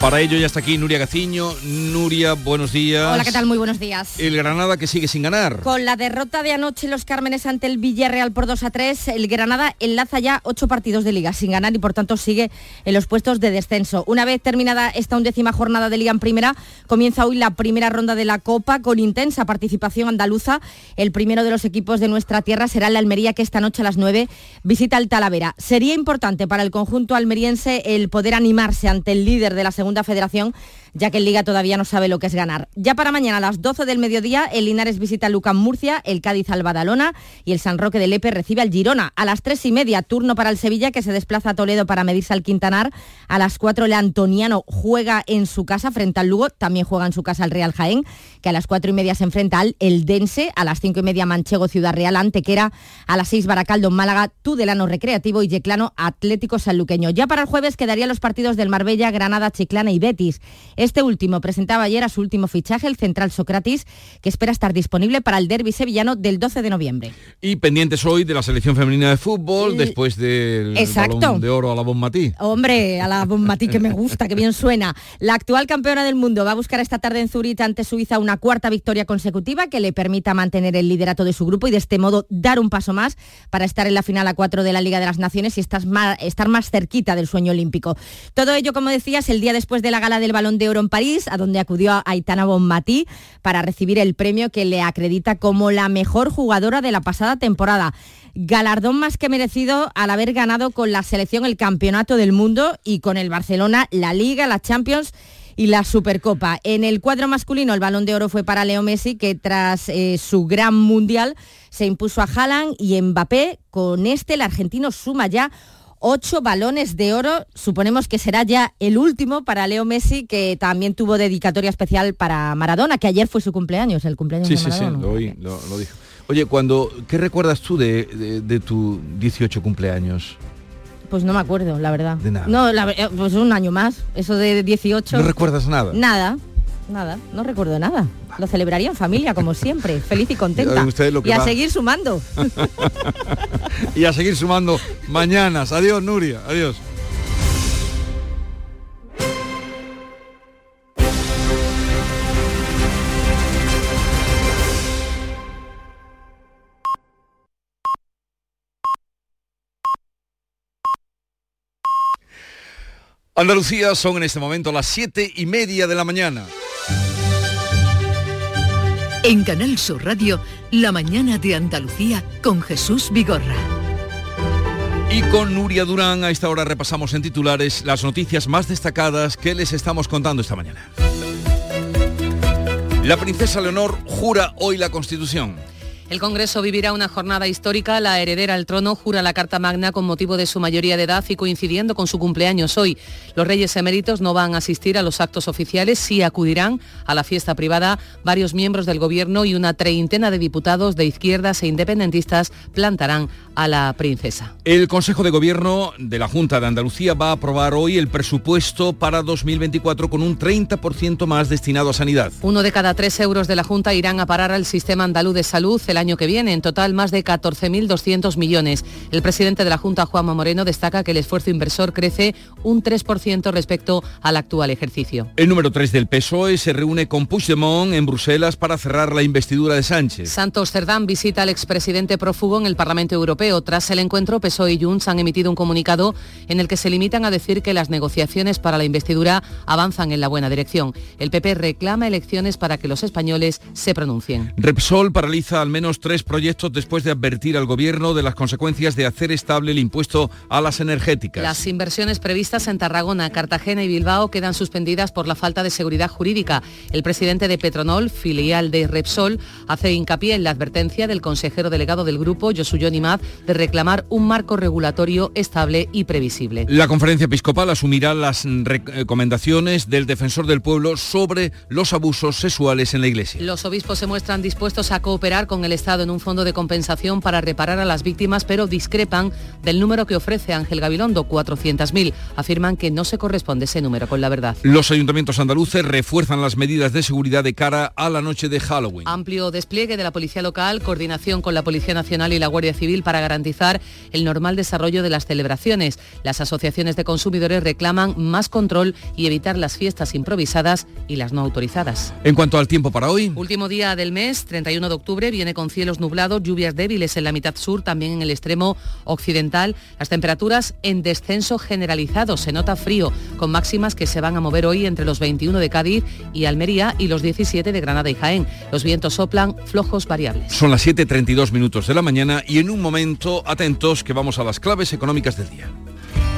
Para ello ya está aquí Nuria Gaciño. Nuria, buenos días. Hola, ¿qué tal? Muy buenos días. El Granada que sigue sin ganar. Con la derrota de anoche los Cármenes ante el Villarreal por 2 a 3, el Granada enlaza ya ocho partidos de liga sin ganar y por tanto sigue en los puestos de descenso. Una vez terminada esta undécima jornada de liga en primera, comienza hoy la primera ronda de la Copa con intensa participación andaluza. El primero de los equipos de nuestra tierra será el Almería que esta noche a las 9 visita el Talavera. Sería importante para el conjunto almeriense el poder animarse ante el líder de la segunda federación ya que en Liga todavía no sabe lo que es ganar. Ya para mañana a las 12 del mediodía, el Linares visita a Lucan Murcia, el Cádiz al Badalona y el San Roque de Lepe recibe al Girona. A las 3 y media, turno para el Sevilla, que se desplaza a Toledo para medirse al Quintanar. A las 4 el Antoniano juega en su casa frente al Lugo, también juega en su casa el Real Jaén, que a las 4 y media se enfrenta al El Dense, a las 5 y media Manchego Ciudad Real Antequera, a las 6 Baracaldo Málaga, Tudelano Recreativo y Yeclano Atlético Sanluqueño. Ya para el jueves quedarían los partidos del Marbella, Granada, Chiclana y Betis. Este último presentaba ayer a su último fichaje, el central Socratis, que espera estar disponible para el derby sevillano del 12 de noviembre. Y pendientes hoy de la selección femenina de fútbol, después del Exacto. balón de oro a la Bonmatí. Hombre, a la bombatí que me gusta, que bien suena. La actual campeona del mundo va a buscar esta tarde en Zurich ante Suiza una cuarta victoria consecutiva que le permita mantener el liderato de su grupo y de este modo dar un paso más para estar en la final a cuatro de la Liga de las Naciones y estar más, estar más cerquita del sueño olímpico. Todo ello, como decías, el día después de la gala del Balón de En París, a donde acudió Aitana Bonmatí para recibir el premio que le acredita como la mejor jugadora de la pasada temporada. Galardón más que merecido al haber ganado con la selección el Campeonato del Mundo y con el Barcelona la Liga, la Champions y la Supercopa. En el cuadro masculino el balón de oro fue para Leo Messi, que tras eh, su gran mundial se impuso a Haaland y Mbappé. Con este el argentino suma ya ocho balones de oro. Suponemos que será ya el último para Leo Messi, que también tuvo dedicatoria especial para Maradona, que ayer fue su cumpleaños, el cumpleaños Sí, de sí, sí, Maradona. lo oí, lo, lo dijo. Oye, cuando, ¿qué recuerdas tú de, de- de tu 18 cumpleaños? Pues no me acuerdo, la verdad. De nada. No, la eh, pues un año más. Eso de 18. ¿No recuerdas nada? Nada, nada, no recuerdo nada. Lo celebraría en familia, como siempre, feliz y contenta. Lo que y a seguir sumando. y a seguir sumando mañanas. Adiós, Nuria. Adiós. Andalucía son en este momento las siete y media de la mañana. En Canal Sur Radio, La mañana de Andalucía con Jesús Vigorra. Y con Nuria Durán a esta hora repasamos en titulares las noticias más destacadas que les estamos contando esta mañana. La princesa Leonor jura hoy la Constitución. El Congreso vivirá una jornada histórica. La heredera al trono jura la Carta Magna con motivo de su mayoría de edad y coincidiendo con su cumpleaños hoy. Los reyes eméritos no van a asistir a los actos oficiales, sí acudirán a la fiesta privada. Varios miembros del Gobierno y una treintena de diputados de izquierdas e independentistas plantarán a la princesa. El Consejo de Gobierno de la Junta de Andalucía va a aprobar hoy el presupuesto para 2024 con un 30% más destinado a sanidad. Uno de cada tres euros de la Junta irán a parar al sistema andaluz de salud el año que viene, en total más de 14.200 millones. El presidente de la Junta, Juanma Moreno, destaca que el esfuerzo inversor crece un 3% respecto al actual ejercicio. El número 3 del PSOE se reúne con Puigdemont en Bruselas para cerrar la investidura de Sánchez. Santos Cerdán visita al expresidente prófugo en el Parlamento Europeo. Tras el encuentro, PSOE y Junts han emitido un comunicado en el que se limitan a decir que las negociaciones para la investidura avanzan en la buena dirección. El PP reclama elecciones para que los españoles se pronuncien. Repsol paraliza al menos tres proyectos después de advertir al gobierno de las consecuencias de hacer estable el impuesto a las energéticas. Las inversiones previstas en Tarragona, Cartagena y Bilbao quedan suspendidas por la falta de seguridad jurídica. El presidente de Petronol, filial de Repsol, hace hincapié en la advertencia del consejero delegado del grupo, Josuyo Nimad, de reclamar un marco regulatorio estable y previsible. La conferencia episcopal asumirá las recomendaciones del defensor del pueblo sobre los abusos sexuales en la iglesia. Los obispos se muestran dispuestos a cooperar con el Estado en un fondo de compensación para reparar a las víctimas, pero discrepan del número que ofrece Ángel Gabilondo, 400.000. Afirman que no se corresponde ese número con la verdad. Los ayuntamientos andaluces refuerzan las medidas de seguridad de cara a la noche de Halloween. Amplio despliegue de la Policía Local, coordinación con la Policía Nacional y la Guardia Civil para garantizar el normal desarrollo de las celebraciones. Las asociaciones de consumidores reclaman más control y evitar las fiestas improvisadas y las no autorizadas. En cuanto al tiempo para hoy, Último día del mes, 31 de octubre, viene con cielos nublados, lluvias débiles en la mitad sur, también en el extremo occidental. Las temperaturas en descenso generalizado, se nota frío, con máximas que se van a mover hoy entre los 21 de Cádiz y Almería y los 17 de Granada y Jaén. Los vientos soplan flojos variables. son las 7.32 minutos de la mañana y en un momento, atentos, que vamos a las claves económicas del día.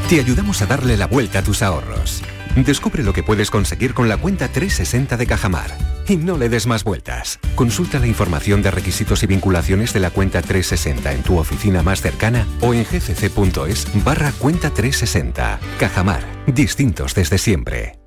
Te ayudamos a darle la vuelta a tus ahorros. Descubre lo que puedes conseguir con la cuenta 360 de Cajamar. Y no le des más vueltas. Consulta la información de requisitos y vinculaciones de la cuenta 360 en tu oficina más cercana o en gcc.es barra cuenta 360. Cajamar. Distintos desde siempre.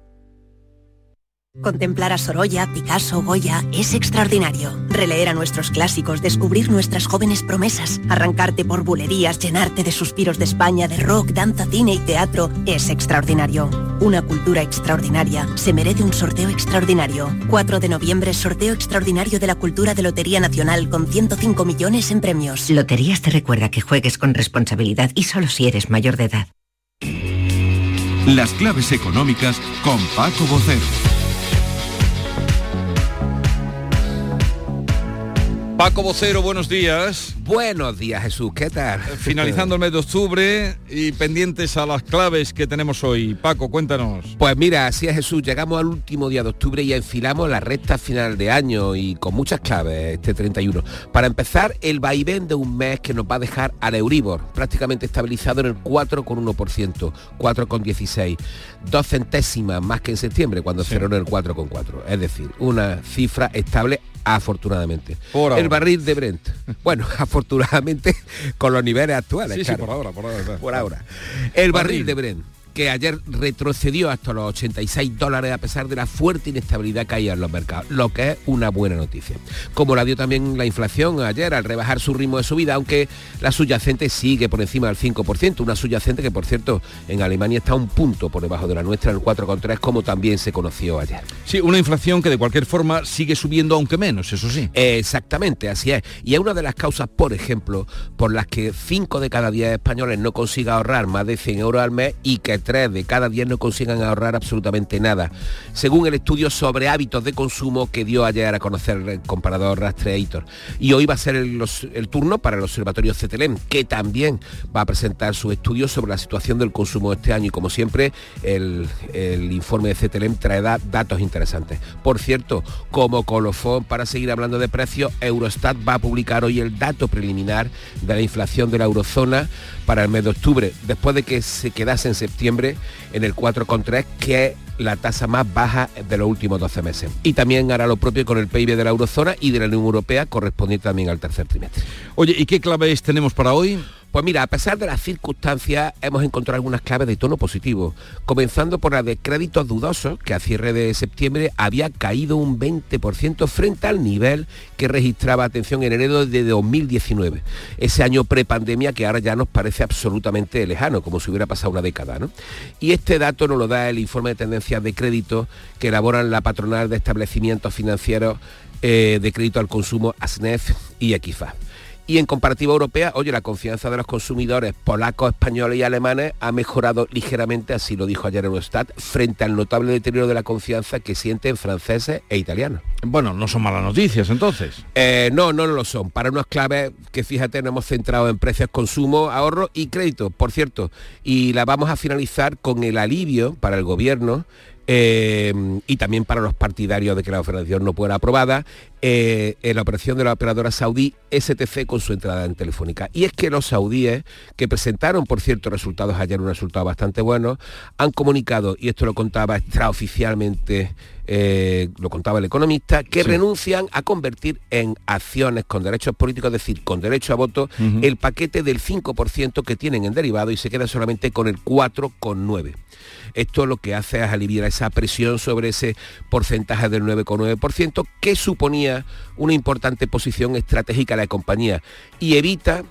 Contemplar a Sorolla, Picasso, Goya es extraordinario. Releer a nuestros clásicos, descubrir nuestras jóvenes promesas, arrancarte por bulerías, llenarte de suspiros de España, de rock, danza, cine y teatro es extraordinario. Una cultura extraordinaria se merece un sorteo extraordinario. 4 de noviembre, sorteo extraordinario de la cultura de Lotería Nacional con 105 millones en premios. Loterías te recuerda que juegues con responsabilidad y solo si eres mayor de edad. Las claves económicas con Paco Bocero. Paco Vocero, buenos días. Buenos días Jesús, ¿qué tal? Finalizando el mes de octubre y pendientes a las claves que tenemos hoy. Paco, cuéntanos. Pues mira, así es Jesús, llegamos al último día de octubre y enfilamos la recta final de año y con muchas claves este 31. Para empezar, el vaivén de un mes que nos va a dejar al Euribor, prácticamente estabilizado en el 4,1%, 4,16, dos centésimas más que en septiembre cuando cerró en el 4,4. Es decir, una cifra estable afortunadamente. el barril de Brent. Bueno, afortunadamente con los niveles actuales. Sí, sí, por ahora, por ahora. Por ahora. El barril de Brent que ayer retrocedió hasta los 86 dólares a pesar de la fuerte inestabilidad que hay en los mercados, lo que es una buena noticia. Como la dio también la inflación ayer al rebajar su ritmo de subida, aunque la subyacente sigue por encima del 5%, una subyacente que por cierto en Alemania está un punto por debajo de la nuestra, el 4,3 como también se conoció ayer. Sí, una inflación que de cualquier forma sigue subiendo aunque menos, eso sí. Exactamente, así es. Y es una de las causas, por ejemplo, por las que 5 de cada 10 españoles no consiga ahorrar más de 100 euros al mes y que tres de cada 10 no consigan ahorrar absolutamente nada, según el estudio sobre hábitos de consumo que dio ayer a conocer el comparador Rastreator. Y hoy va a ser el, turno para el Observatorio CETELEM, que también va a presentar su estudio sobre la situación del consumo este año y como siempre el, informe de CETELEM traerá datos interesantes. Por cierto, como colofón para seguir hablando de precios, Eurostat va a publicar hoy el dato preliminar de la inflación de la eurozona para el mes de octubre, después de que se quedase en septiembre en el 4,3, que es la tasa más baja de los últimos 12 meses. Y también hará lo propio con el PIB de la eurozona y de la Unión Europea, correspondiente también al tercer trimestre. Oye, ¿y qué claves tenemos para hoy? Pues mira, a pesar de las circunstancias, hemos encontrado algunas claves de tono positivo, comenzando por la de créditos dudosos, que a cierre de septiembre había caído un 20% frente al nivel que registraba atención en enero de 2019, ese año prepandemia que ahora ya nos parece absolutamente lejano, como si hubiera pasado una década. ¿no? Y este dato nos lo da el informe de tendencias de crédito que elaboran la patronal de establecimientos financieros eh, de crédito al consumo ASNEF y Equifa. Y en comparativa europea, oye, la confianza de los consumidores polacos, españoles y alemanes ha mejorado ligeramente, así lo dijo ayer Eurostat, frente al notable deterioro de la confianza que sienten franceses e italianos. Bueno, no son malas noticias entonces. Eh, no, no lo son. Para unas claves que fíjate, nos hemos centrado en precios, consumo, ahorro y crédito, por cierto. Y la vamos a finalizar con el alivio para el gobierno eh, y también para los partidarios de que la operación no fuera aprobada, eh, la operación de la operadora saudí STC con su entrada en Telefónica. Y es que los saudíes, que presentaron, por cierto, resultados ayer, un resultado bastante bueno, han comunicado, y esto lo contaba extraoficialmente, eh, lo contaba el economista, que renuncian a convertir en acciones con derechos políticos, es decir, con derecho a voto, el paquete del 5% que tienen en derivado y se quedan solamente con el 4,9%. Esto lo que hace es aliviar esa presión sobre ese porcentaje del 9,9% que suponía una importante posición estratégica de la compañía y evita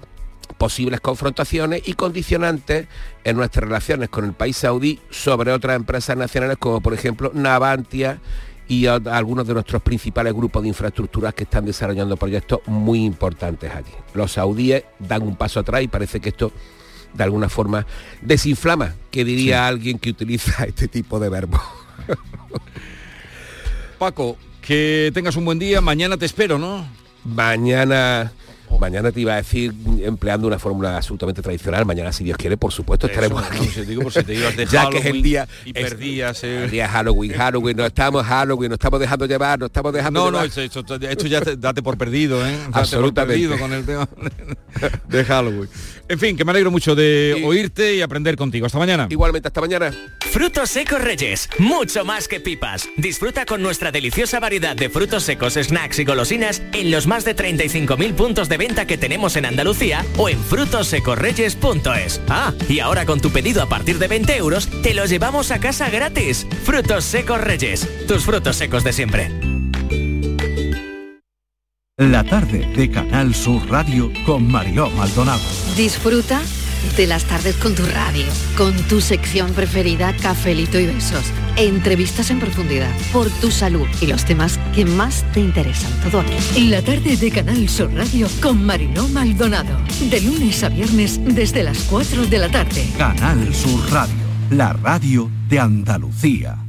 posibles confrontaciones y condicionantes en nuestras relaciones con el país saudí sobre otras empresas nacionales como por ejemplo Navantia y algunos de nuestros principales grupos de infraestructuras que están desarrollando proyectos muy importantes allí. Los saudíes dan un paso atrás y parece que esto de alguna forma desinflama, que diría alguien que utiliza este tipo de verbo. Paco, que tengas un buen día, mañana te espero, ¿no? Mañana Mañana te iba a decir empleando una fórmula absolutamente tradicional. Mañana, si Dios quiere, por supuesto, estaremos aquí. ya que es el día y perdías el... día Halloween, Halloween, no estamos Halloween, nos estamos dejando llevar, nos estamos dejando No, no, esto, ya date por perdido, ¿eh? Absolutamente. Perdido con el tema de Halloween. En fin, que me alegro mucho de oírte y aprender contigo. Hasta mañana. Igualmente, hasta mañana. Frutos secos Reyes, mucho más que pipas. Disfruta con nuestra deliciosa variedad de frutos secos, snacks y golosinas en los más de 35.000 puntos de venta que tenemos en Andalucía o en frutosecorreyes.es. Ah, y ahora con tu pedido a partir de 20 euros, te los llevamos a casa gratis. Frutos secos Reyes, tus frutos secos de siempre. La tarde de Canal Sur Radio con Mariló Maldonado. Disfruta de las tardes con tu radio, con tu sección preferida, Cafelito y Besos. Entrevistas en profundidad, por tu salud y los temas que más te interesan. Todo aquí. En la tarde de Canal Sur Radio con Mariló Maldonado. De lunes a viernes desde las 4 de la tarde. Canal Sur Radio, la radio de Andalucía.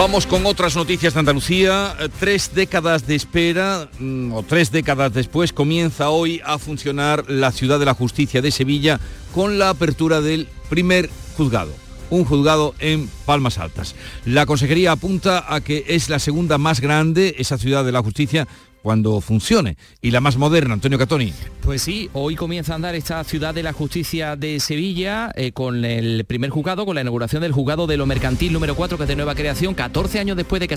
Vamos con otras noticias de Andalucía. Eh, Tres décadas de espera, mm, o tres décadas después, comienza hoy a funcionar la Ciudad de la Justicia de Sevilla con la apertura del primer juzgado un juzgado en Palmas Altas. La consejería apunta a que es la segunda más grande, esa ciudad de la justicia, cuando funcione. Y la más moderna, Antonio Catoni. Pues sí, hoy comienza a andar esta ciudad de la justicia de Sevilla eh, con el primer juzgado, con la inauguración del juzgado de lo mercantil número 4, que es de nueva creación, 14 años después de que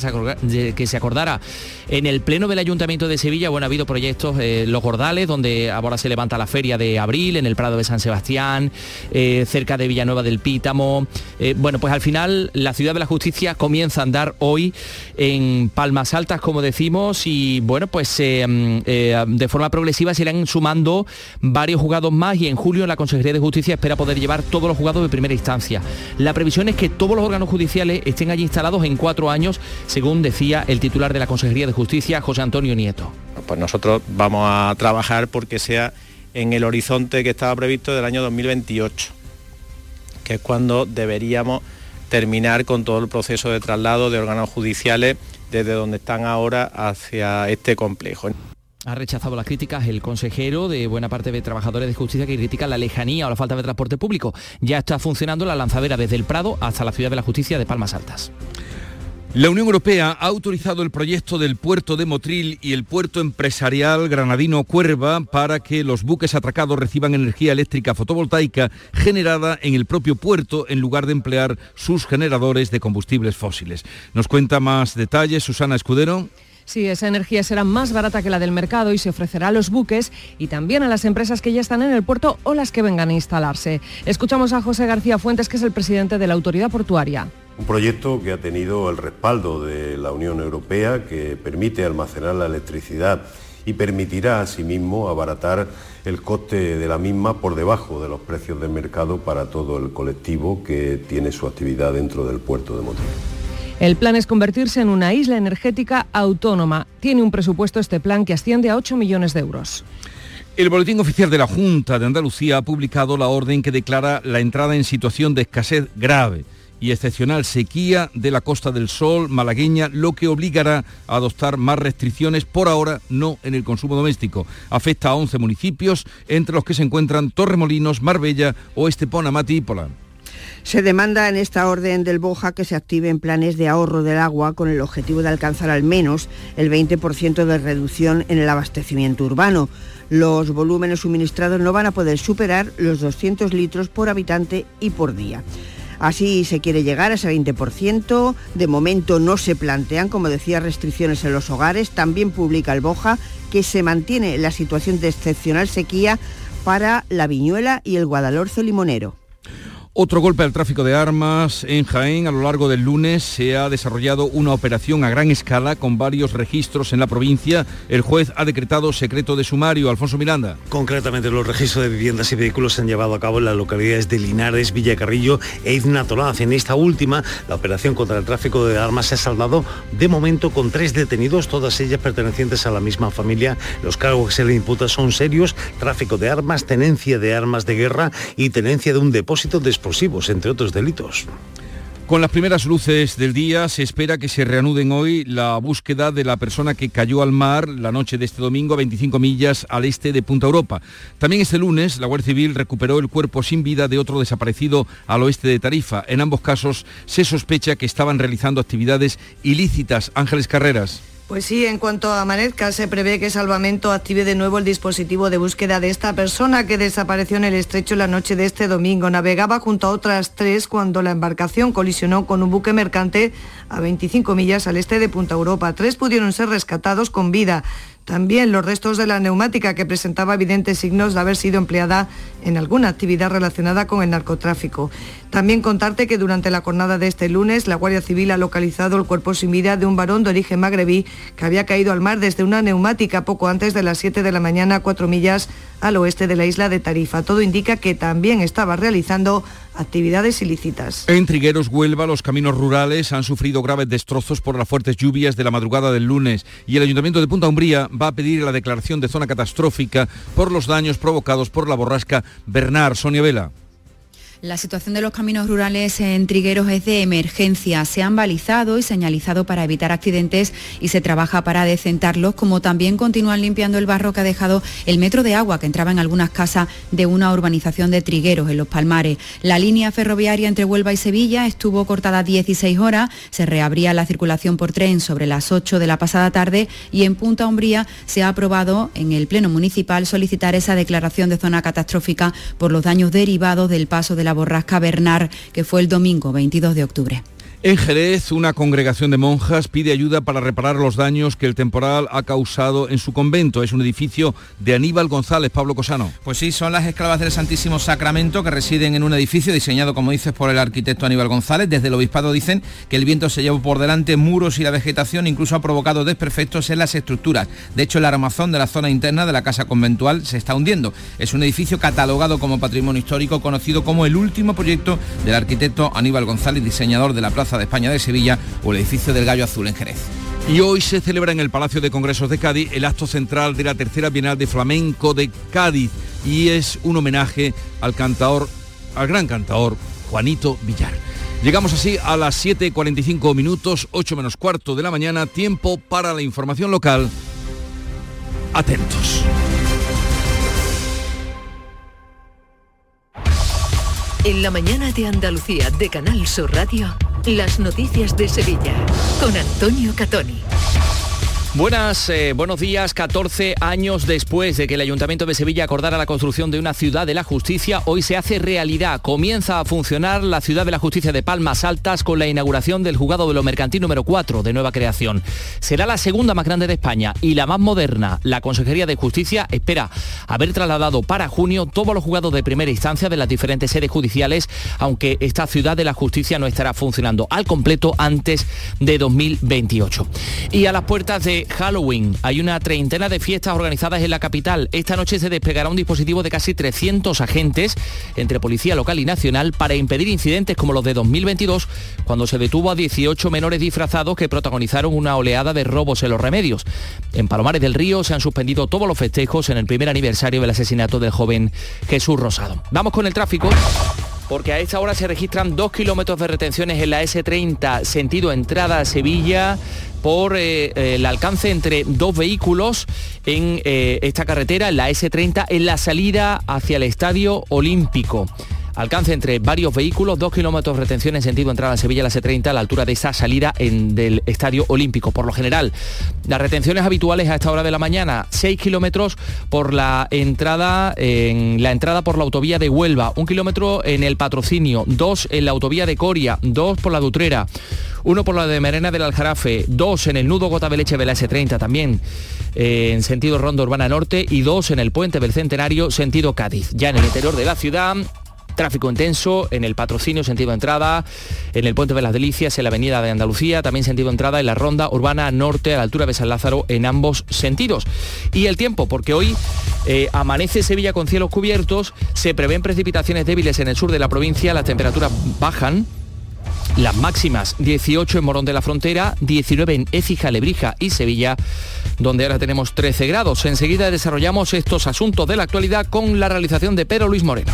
se, acordara en el pleno del Ayuntamiento de Sevilla. Bueno, ha habido proyectos, eh, Los Gordales, donde ahora se levanta la feria de abril, en el Prado de San Sebastián, eh, cerca de Villanueva del Pítamo. Bueno, pues al final la ciudad de la justicia comienza a andar hoy en Palmas Altas, como decimos, y bueno, pues eh, mm, eh, de forma progresiva se irán sumando varios juzgados más y en julio la Consejería de Justicia espera poder llevar todos los juzgados de primera instancia. La previsión es que todos los órganos judiciales estén allí instalados en cuatro años, según decía el titular de la Consejería de Justicia, José Antonio Nieto. Pues nosotros vamos a trabajar porque sea en el horizonte que estaba previsto del año 2028, que es cuando deberíamos terminar con todo el proceso de traslado de órganos judiciales desde donde están ahora hacia este complejo. Ha rechazado las críticas el consejero de buena parte de trabajadores de justicia que critican la lejanía o la falta de transporte público. Ya está funcionando la lanzadera desde el Prado hasta la ciudad de la justicia de Palmas Altas. La Unión Europea ha autorizado el proyecto del puerto de Motril y el puerto empresarial granadino Cuerva para que los buques atracados reciban energía eléctrica fotovoltaica generada en el propio puerto en lugar de emplear sus generadores de combustibles fósiles. Nos cuenta más detalles Susana Escudero. Sí, esa energía será más barata que la del mercado y se ofrecerá a los buques y también a las empresas que ya están en el puerto o las que vengan a instalarse. Escuchamos a José García Fuentes, que es el presidente de la autoridad portuaria. Un proyecto que ha tenido el respaldo de la Unión Europea, que permite almacenar la electricidad y permitirá asimismo abaratar el coste de la misma por debajo de los precios del mercado para todo el colectivo que tiene su actividad dentro del puerto de Motril. El plan es convertirse en una isla energética autónoma. Tiene un presupuesto este plan que asciende a 8 millones de euros. El Boletín Oficial de la Junta de Andalucía ha publicado la orden que declara la entrada en situación de escasez grave y excepcional sequía de la Costa del Sol malagueña, lo que obligará a adoptar más restricciones, por ahora no en el consumo doméstico. Afecta a 11 municipios, entre los que se encuentran Torremolinos, Marbella o Estepona Matípola. Se demanda en esta orden del Boja que se activen planes de ahorro del agua con el objetivo de alcanzar al menos el 20% de reducción en el abastecimiento urbano. Los volúmenes suministrados no van a poder superar los 200 litros por habitante y por día. Así se quiere llegar a ese 20%. De momento no se plantean, como decía, restricciones en los hogares. También publica el Boja que se mantiene la situación de excepcional sequía para la viñuela y el guadalhorce limonero. Otro golpe al tráfico de armas en Jaén. A lo largo del lunes se ha desarrollado una operación a gran escala con varios registros en la provincia. El juez ha decretado secreto de sumario. Alfonso Miranda. Concretamente, los registros de viviendas y vehículos se han llevado a cabo en las localidades de Linares, Villacarrillo e Iznatolaz. En esta última, la operación contra el tráfico de armas se ha saldado de momento con tres detenidos, todas ellas pertenecientes a la misma familia. Los cargos que se le imputan son serios, tráfico de armas, tenencia de armas de guerra y tenencia de un depósito de explosivos, entre otros delitos. Con las primeras luces del día se espera que se reanuden hoy la búsqueda de la persona que cayó al mar la noche de este domingo a 25 millas al este de Punta Europa. También este lunes la Guardia Civil recuperó el cuerpo sin vida de otro desaparecido al oeste de Tarifa. En ambos casos se sospecha que estaban realizando actividades ilícitas. Ángeles Carreras. Pues sí, en cuanto amanezca, se prevé que Salvamento active de nuevo el dispositivo de búsqueda de esta persona que desapareció en el estrecho la noche de este domingo. Navegaba junto a otras tres cuando la embarcación colisionó con un buque mercante a 25 millas al este de Punta Europa. Tres pudieron ser rescatados con vida. También los restos de la neumática que presentaba evidentes signos de haber sido empleada en alguna actividad relacionada con el narcotráfico. También contarte que durante la jornada de este lunes la Guardia Civil ha localizado el cuerpo sin vida de un varón de origen magrebí que había caído al mar desde una neumática poco antes de las 7 de la mañana a 4 millas al oeste de la isla de Tarifa. Todo indica que también estaba realizando actividades ilícitas. En Trigueros, Huelva, los caminos rurales han sufrido graves destrozos por las fuertes lluvias de la madrugada del lunes y el Ayuntamiento de Punta Umbría va a pedir la declaración de zona catastrófica por los daños provocados por la borrasca Bernard. Sonia Vela. La situación de los caminos rurales en Trigueros es de emergencia. Se han balizado y señalizado para evitar accidentes y se trabaja para decentarlos, como también continúan limpiando el barro que ha dejado el metro de agua que entraba en algunas casas de una urbanización de Trigueros, en Los Palmares. La línea ferroviaria entre Huelva y Sevilla estuvo cortada 16 horas, se reabría la circulación por tren sobre las 8 de la pasada tarde y en Punta Umbría se ha aprobado en el Pleno Municipal solicitar esa declaración de zona catastrófica por los daños derivados del paso de la borrasca Bernard, que fue el domingo 22 de octubre. En Jerez, una congregación de monjas pide ayuda para reparar los daños que el temporal ha causado en su convento. Es un edificio de Aníbal González, Pablo Cosano. Pues sí, son las esclavas del Santísimo Sacramento que residen en un edificio diseñado, como dices, por el arquitecto Aníbal González. Desde el obispado dicen que el viento se llevó por delante muros y la vegetación incluso ha provocado desperfectos en las estructuras. De hecho, el armazón de la zona interna de la casa conventual se está hundiendo. Es un edificio catalogado como patrimonio histórico, conocido como el último proyecto del arquitecto Aníbal González, diseñador de la Plaza de España de Sevilla o el edificio del Gallo Azul en Jerez. Y hoy se celebra en el Palacio de Congresos de Cádiz el acto central de la tercera Bienal de Flamenco de Cádiz y es un homenaje al cantaor, al gran cantaor Juanito Villar. Llegamos así a las 7.45 minutos, 8 menos cuarto de la mañana, tiempo para la información local. Atentos. En la mañana de Andalucía de Canal Sur Radio, las noticias de Sevilla con Antonio Catoni. Buenas, eh, buenos días. 14 años después de que el Ayuntamiento de Sevilla acordara la construcción de una ciudad de la justicia, hoy se hace realidad. Comienza a funcionar la ciudad de la justicia de Palmas Altas con la inauguración del juzgado de lo mercantil número 4 de nueva creación. Será la segunda más grande de España y la más moderna. La Consejería de Justicia espera haber trasladado para junio todos los juzgados de primera instancia de las diferentes sedes judiciales, aunque esta ciudad de la justicia no estará funcionando al completo antes de 2028. Y a las puertas de Halloween. Hay una treintena de fiestas organizadas en la capital. Esta noche se desplegará un dispositivo de casi 300 agentes entre policía local y nacional para impedir incidentes como los de 2022, cuando se detuvo a 18 menores disfrazados que protagonizaron una oleada de robos en los remedios. En Palomares del Río se han suspendido todos los festejos en el primer aniversario del asesinato del joven Jesús Rosado. Vamos con el tráfico porque a esta hora se registran dos kilómetros de retenciones en la S30 sentido entrada a Sevilla por eh, el alcance entre dos vehículos en eh, esta carretera, en la S30, en la salida hacia el Estadio Olímpico. Alcance entre varios vehículos, dos kilómetros de retención en sentido entrada a Sevilla a la S30 a la altura de esa salida en, del Estadio Olímpico. Por lo general, las retenciones habituales a esta hora de la mañana, 6 kilómetros por la entrada, en la entrada por la autovía de Huelva, un kilómetro en el patrocinio, dos en la autovía de Coria, dos por la Dutrera, uno por la de Merena del Aljarafe, dos en el nudo Gota Beleche de la S30 también eh, en sentido Ronda Urbana Norte y dos en el puente del Centenario sentido Cádiz. Ya en el interior de la ciudad Tráfico intenso en el patrocinio, sentido entrada, en el Puente de las Delicias, en la Avenida de Andalucía, también sentido entrada en la Ronda Urbana Norte a la altura de San Lázaro en ambos sentidos. Y el tiempo, porque hoy eh, amanece Sevilla con cielos cubiertos, se prevén precipitaciones débiles en el sur de la provincia, las temperaturas bajan, las máximas 18 en Morón de la Frontera, 19 en Écija, Lebrija y Sevilla, donde ahora tenemos 13 grados. Enseguida desarrollamos estos asuntos de la actualidad con la realización de Pedro Luis Moreno.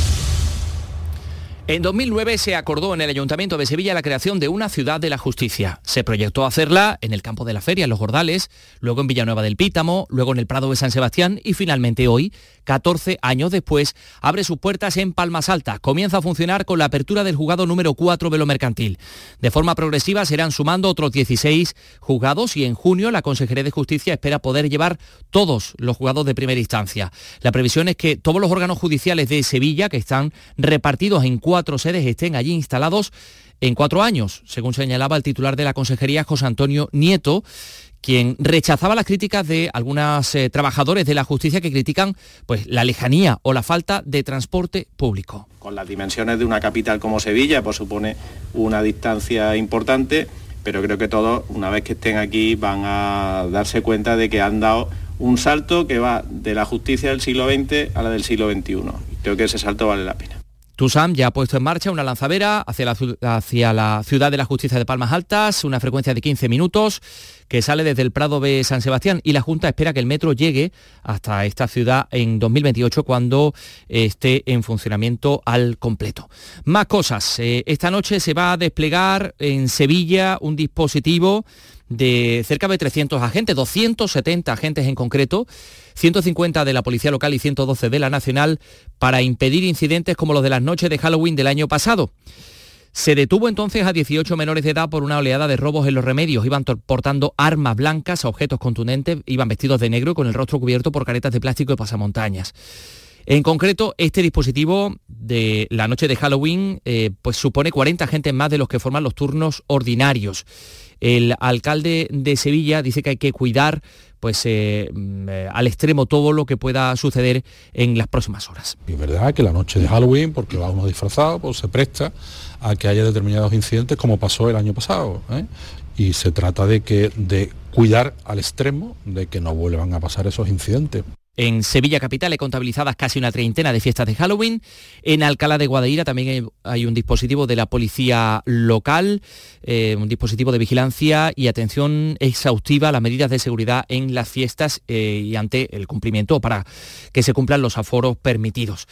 En 2009 se acordó en el Ayuntamiento de Sevilla la creación de una ciudad de la justicia. Se proyectó hacerla en el campo de la feria, en los Gordales, luego en Villanueva del Pítamo, luego en el Prado de San Sebastián y finalmente hoy, 14 años después, abre sus puertas en Palmas Altas. Comienza a funcionar con la apertura del juzgado número 4 de lo mercantil. De forma progresiva se irán sumando otros 16 juzgados y en junio la Consejería de Justicia espera poder llevar todos los juzgados de primera instancia. La previsión es que todos los órganos judiciales de Sevilla, que están repartidos en cuatro sedes, estén allí instalados en cuatro años, según señalaba el titular de la Consejería, José Antonio Nieto, quien rechazaba las críticas de algunos eh, trabajadores de la justicia que critican pues, la lejanía o la falta de transporte público. Con las dimensiones de una capital como Sevilla, pues supone una distancia importante pero creo que todos, una vez que estén aquí, van a darse cuenta de que han dado un salto que va de la justicia del siglo XX a la del siglo XXI. Creo que ese salto vale la pena. TUSAM ya ha puesto en marcha una lanzadera hacia la, hacia la ciudad de la justicia de Palmas Altas, una frecuencia de 15 minutos que sale desde el Prado de San Sebastián y la Junta espera que el metro llegue hasta esta ciudad en 2028 cuando esté en funcionamiento al completo. Más cosas. Eh, esta noche se va a desplegar en Sevilla un dispositivo de cerca de 300 agentes, 270 agentes en concreto, 150 de la Policía Local y 112 de la Nacional, para impedir incidentes como los de las noches de Halloween del año pasado. Se detuvo entonces a 18 menores de edad por una oleada de robos en los remedios. Iban portando armas blancas, objetos contundentes, iban vestidos de negro con el rostro cubierto por caretas de plástico y pasamontañas. En concreto, este dispositivo de la noche de Halloween eh, pues supone 40 agentes más de los que forman los turnos ordinarios. El alcalde de Sevilla dice que hay que cuidar pues eh, mm, eh, al extremo todo lo que pueda suceder en las próximas horas. Es verdad que la noche de Halloween, porque va uno disfrazado, pues se presta a que haya determinados incidentes como pasó el año pasado. ¿eh? Y se trata de que de cuidar al extremo de que no vuelvan a pasar esos incidentes. En Sevilla Capital hay contabilizadas casi una treintena de fiestas de Halloween. En Alcalá de Guadaira también hay, un dispositivo de la policía local, eh, un dispositivo de vigilancia y atención exhaustiva a las medidas de seguridad en las fiestas eh, y ante el cumplimiento para que se cumplan los aforos permitidos.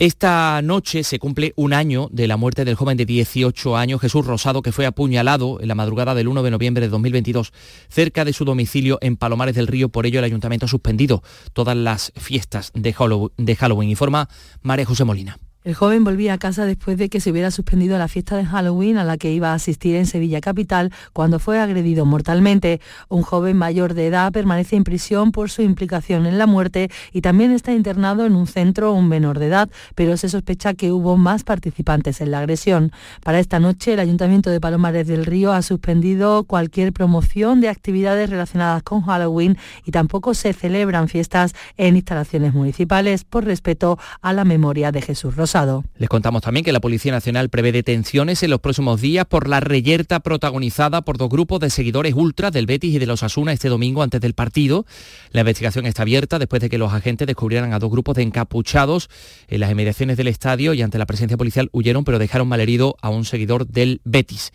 Esta noche se cumple un año de la muerte del joven de 18 años, Jesús Rosado, que fue apuñalado en la madrugada del 1 de noviembre de 2022 cerca de su domicilio en Palomares del Río. Por ello, el ayuntamiento ha suspendido todas las fiestas de Halloween, informa María José Molina. El joven volvía a casa después de que se hubiera suspendido la fiesta de Halloween a la que iba a asistir en Sevilla Capital cuando fue agredido mortalmente. Un joven mayor de edad permanece en prisión por su implicación en la muerte y también está internado en un centro un menor de edad, pero se sospecha que hubo más participantes en la agresión. Para esta noche el Ayuntamiento de Palomares del Río ha suspendido cualquier promoción de actividades relacionadas con Halloween y tampoco se celebran fiestas en instalaciones municipales por respeto a la memoria de Jesús Rosa. Les contamos también que la Policía Nacional prevé detenciones en los próximos días por la reyerta protagonizada por dos grupos de seguidores ultra del Betis y de los Asuna este domingo antes del partido. La investigación está abierta después de que los agentes descubrieran a dos grupos de encapuchados en las inmediaciones del estadio y ante la presencia policial huyeron pero dejaron malherido a un seguidor del Betis.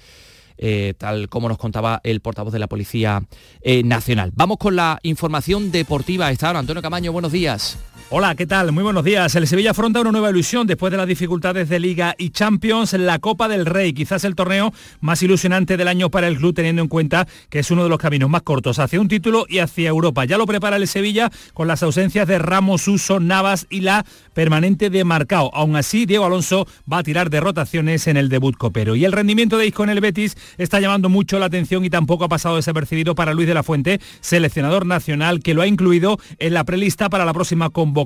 Eh, tal como nos contaba el portavoz de la Policía eh, Nacional. Vamos con la información deportiva a esta. Antonio Camaño, buenos días. Hola, ¿qué tal? Muy buenos días. El Sevilla afronta una nueva ilusión después de las dificultades de Liga y Champions, la Copa del Rey, quizás el torneo más ilusionante del año para el club, teniendo en cuenta que es uno de los caminos más cortos hacia un título y hacia Europa. Ya lo prepara el Sevilla con las ausencias de Ramos, Uso, Navas y la permanente de Marcao. Aún así, Diego Alonso va a tirar de rotaciones en el debut copero. Y el rendimiento de Isco en el Betis está llamando mucho la atención y tampoco ha pasado desapercibido para Luis de la Fuente, seleccionador nacional, que lo ha incluido en la prelista para la próxima convocatoria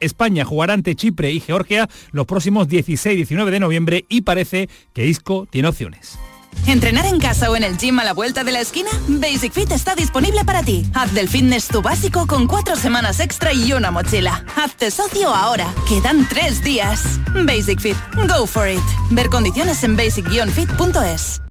España jugará ante Chipre y Georgia los próximos 16 y 19 de noviembre y parece que Isco tiene opciones. ¿Entrenar en casa o en el gym a la vuelta de la esquina? Basic Fit está disponible para ti. Haz del fitness tu básico con cuatro semanas extra y una mochila. Hazte socio ahora. Quedan tres días. Basic Fit. Go for it. Ver condiciones en basic-fit.es.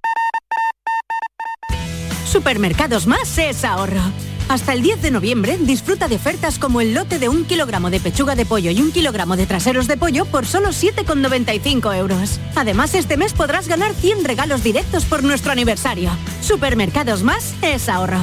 Supermercados Más es ahorro. Hasta el 10 de noviembre disfruta de ofertas como el lote de un kilogramo de pechuga de pollo y un kilogramo de traseros de pollo por solo 7,95 euros. Además, este mes podrás ganar 100 regalos directos por nuestro aniversario. Supermercados Más es ahorro.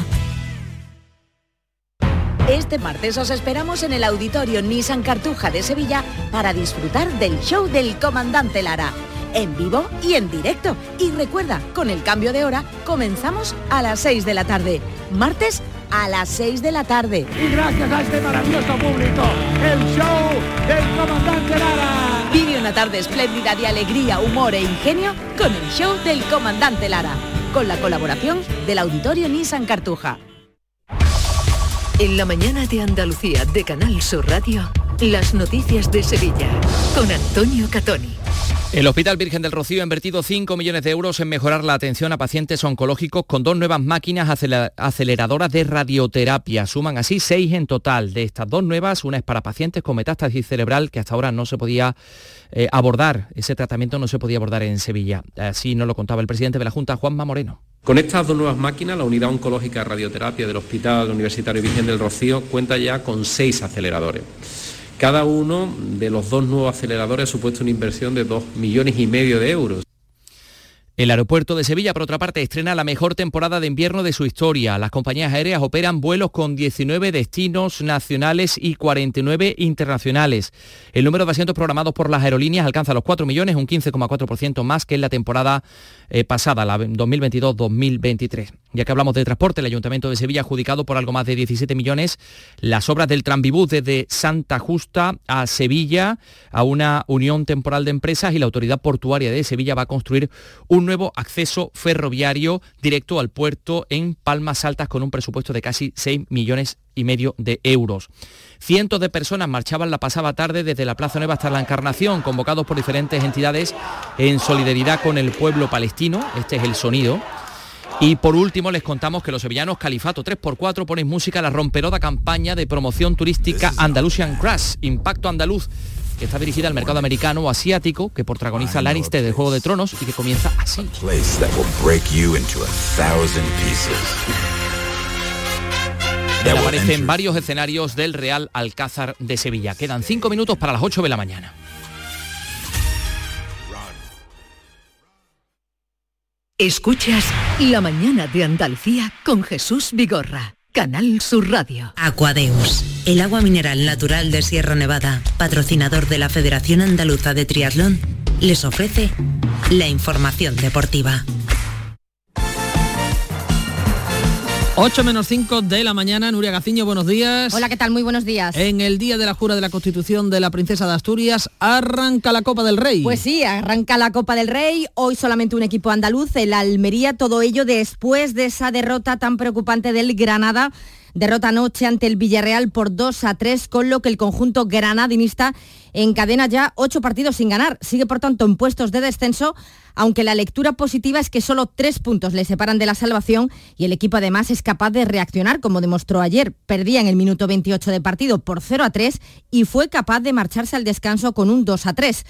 Este martes os esperamos en el Auditorio Nissan Cartuja de Sevilla para disfrutar del show del Comandante Lara en vivo y en directo. Y recuerda, con el cambio de hora, comenzamos a las 6 de la tarde. Martes a las 6 de la tarde. Y gracias a este maravilloso público, el show del comandante Lara. Vive una tarde espléndida de alegría, humor e ingenio con el show del comandante Lara, con la colaboración del Auditorio Nissan Cartuja. En la mañana de Andalucía de Canal Sur Radio, las noticias de Sevilla con Antonio Catoni. El Hospital Virgen del Rocío ha invertido 5 millones de euros en mejorar la atención a pacientes oncológicos con dos nuevas máquinas aceleradoras de radioterapia. Suman así seis en total. De estas dos nuevas, una es para pacientes con metástasis cerebral que hasta ahora no se podía eh, abordar. Ese tratamiento no se podía abordar en Sevilla. Así nos lo contaba el presidente de la Junta, Juanma Moreno. Con estas dos nuevas máquinas, la unidad oncológica de radioterapia del Hospital Universitario Virgen del Rocío cuenta ya con seis aceleradores. Cada uno de los dos nuevos aceleradores ha supuesto una inversión de dos millones y medio de euros. El aeropuerto de Sevilla, por otra parte, estrena la mejor temporada de invierno de su historia. Las compañías aéreas operan vuelos con 19 destinos nacionales y 49 internacionales. El número de asientos programados por las aerolíneas alcanza los 4 millones, un 15,4% más que en la temporada eh, pasada, la 2022-2023. Ya que hablamos de transporte, el Ayuntamiento de Sevilla ha adjudicado por algo más de 17 millones las obras del Tranvibús desde Santa Justa a Sevilla, a una unión temporal de empresas y la Autoridad Portuaria de Sevilla va a construir un nuevo acceso ferroviario directo al puerto en Palmas Altas con un presupuesto de casi 6 millones y medio de euros. Cientos de personas marchaban la pasada tarde desde la Plaza Nueva hasta la Encarnación, convocados por diferentes entidades en solidaridad con el pueblo palestino. Este es el sonido. Y por último les contamos que los sevillanos Califato 3x4 ponen música a la romperoda campaña de promoción turística Andalusian Crash, Impacto Andaluz, que está dirigida al mercado americano o asiático, que protagoniza Lannister de Juego de Tronos y que comienza así. Y aparece en varios escenarios del Real Alcázar de Sevilla. Quedan cinco minutos para las 8 de la mañana. Escuchas La mañana de Andalucía con Jesús Vigorra, Canal Sur Radio. Aquadeus, el agua mineral natural de Sierra Nevada, patrocinador de la Federación Andaluza de Triatlón, les ofrece la información deportiva. 8 menos 5 de la mañana, Nuria Gaciño, buenos días. Hola, ¿qué tal? Muy buenos días. En el día de la jura de la Constitución de la Princesa de Asturias, arranca la Copa del Rey. Pues sí, arranca la Copa del Rey. Hoy solamente un equipo andaluz, el Almería, todo ello después de esa derrota tan preocupante del Granada derrota anoche ante el Villarreal por 2 a 3, con lo que el conjunto granadinista encadena ya ocho partidos sin ganar. Sigue, por tanto, en puestos de descenso, aunque la lectura positiva es que solo tres puntos le separan de la salvación y el equipo además es capaz de reaccionar, como demostró ayer. Perdía en el minuto 28 de partido por 0 a 3 y fue capaz de marcharse al descanso con un 2 a 3.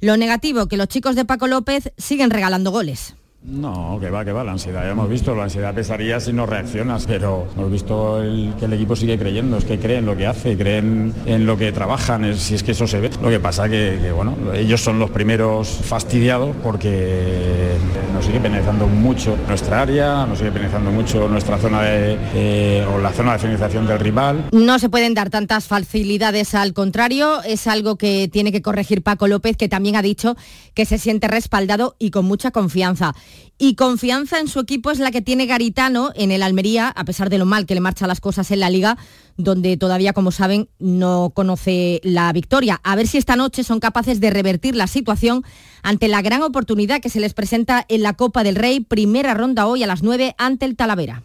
Lo negativo, que los chicos de Paco López siguen regalando goles. No, que va, que va, la ansiedad ya hemos visto, la ansiedad pesaría si no reaccionas, pero hemos visto que el equipo sigue creyendo, es que creen lo que hace, creen en lo que trabajan, si es que eso se ve. Lo que pasa que, que, bueno, ellos son los primeros fastidiados porque nos sigue penalizando mucho nuestra área, nos sigue penalizando mucho nuestra zona de, o la zona de finalización del rival. No se pueden dar tantas facilidades, al contrario, es algo que tiene que corregir Paco López, que también ha dicho que se siente respaldado y con mucha confianza. Y confianza en su equipo es la que tiene Garitano en el Almería, a pesar de lo mal que le marchan las cosas en la liga, donde todavía, como saben, no conoce la victoria. A ver si esta noche son capaces de revertir la situación ante la gran oportunidad que se les presenta en la Copa del Rey, primera ronda hoy a las 9 ante el Talavera.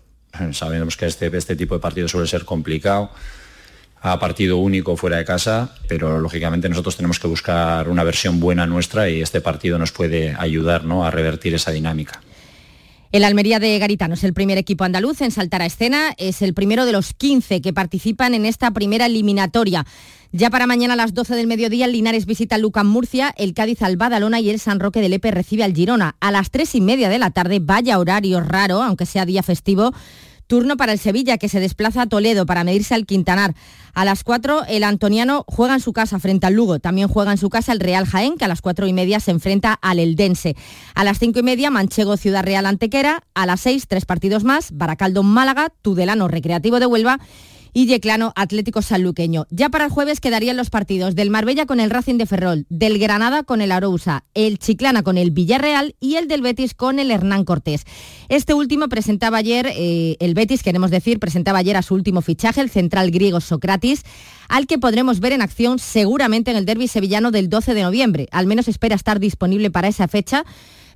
Sabemos que este, este tipo de partidos suele ser complicado a partido único fuera de casa, pero lógicamente nosotros tenemos que buscar una versión buena nuestra y este partido nos puede ayudar ¿no? a revertir esa dinámica. El Almería de Garitano es el primer equipo andaluz en saltar a escena, es el primero de los 15 que participan en esta primera eliminatoria. Ya para mañana a las 12 del mediodía, el Linares visita Lucan Murcia, el Cádiz al Badalona y el San Roque del Lepe recibe al Girona. A las 3 y media de la tarde, vaya horario raro, aunque sea día festivo, Turno para el Sevilla, que se desplaza a Toledo para medirse al Quintanar. A las 4, el Antoniano juega en su casa frente al Lugo. También juega en su casa el Real Jaén, que a las 4 y media se enfrenta al Eldense. A las 5 y media, Manchego Ciudad Real Antequera. A las 6, tres partidos más. Baracaldo Málaga, Tudelano Recreativo de Huelva y Yeclano Atlético Sanluqueño. Ya para el jueves quedarían los partidos del Marbella con el Racing de Ferrol, del Granada con el Arousa, el Chiclana con el Villarreal y el del Betis con el Hernán Cortés. Este último presentaba ayer, eh, el Betis, queremos decir, presentaba ayer a su último fichaje, el central griego Socratis, al que podremos ver en acción seguramente en el derby sevillano del 12 de noviembre. Al menos espera estar disponible para esa fecha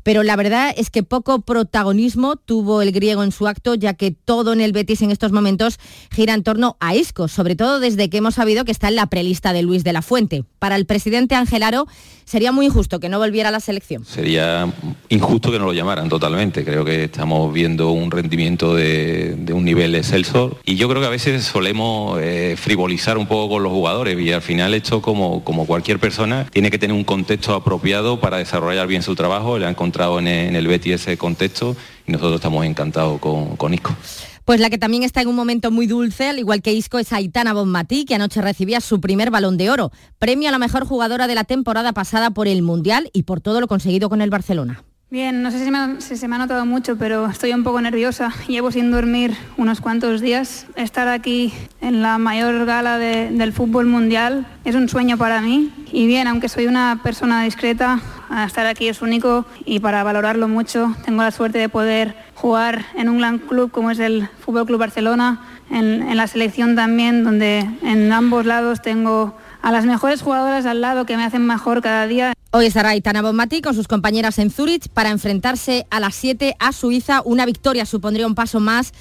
pero la verdad es que poco protagonismo tuvo el griego en su acto, ya que todo en el Betis en estos momentos gira en torno a Isco, sobre todo desde que hemos sabido que está en la prelista de Luis de la Fuente. Para el presidente Angelaro sería muy injusto que no volviera a la selección. Sería injusto que no lo llamaran totalmente. Creo que estamos viendo un rendimiento de, un nivel excelso y yo creo que a veces solemos eh, frivolizar un poco con los jugadores y al final esto como, cualquier persona tiene que tener un contexto apropiado para desarrollar bien su trabajo. Encontrado en el, en el Betis ese contexto y nosotros estamos encantados con, con Isco. Pues la que también está en un momento muy dulce, al igual que Isco, es Aitana Bonmatí, que anoche recibía su primer balón de oro, premio a la mejor jugadora de la temporada pasada por el Mundial y por todo lo conseguido con el Barcelona. Bien, no sé si, me, si se me ha notado mucho, pero estoy un poco nerviosa. Llevo sin dormir unos cuantos días. Estar aquí en la mayor gala de- del fútbol mundial es un sueño para mí. Y bien, aunque soy una persona discreta, estar aquí es único y para valorarlo mucho tengo la suerte de poder jugar en un gran club como es el Fútbol Club Barcelona, en, la selección también, donde en ambos lados tengo a las mejores jugadoras al lado que me hacen mejor cada día. Hoy estará Aitana Bonmatí con sus compañeras en Zurich para enfrentarse a las 7 a Suiza. Una victoria supondría un paso más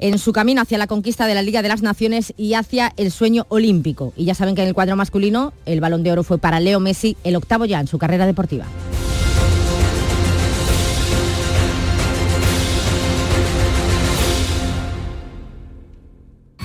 en su camino hacia la conquista de la Liga de las Naciones y hacia el sueño olímpico. Y ya saben que en el cuadro masculino el balón de oro fue para Leo Messi, el octavo ya en su carrera deportiva.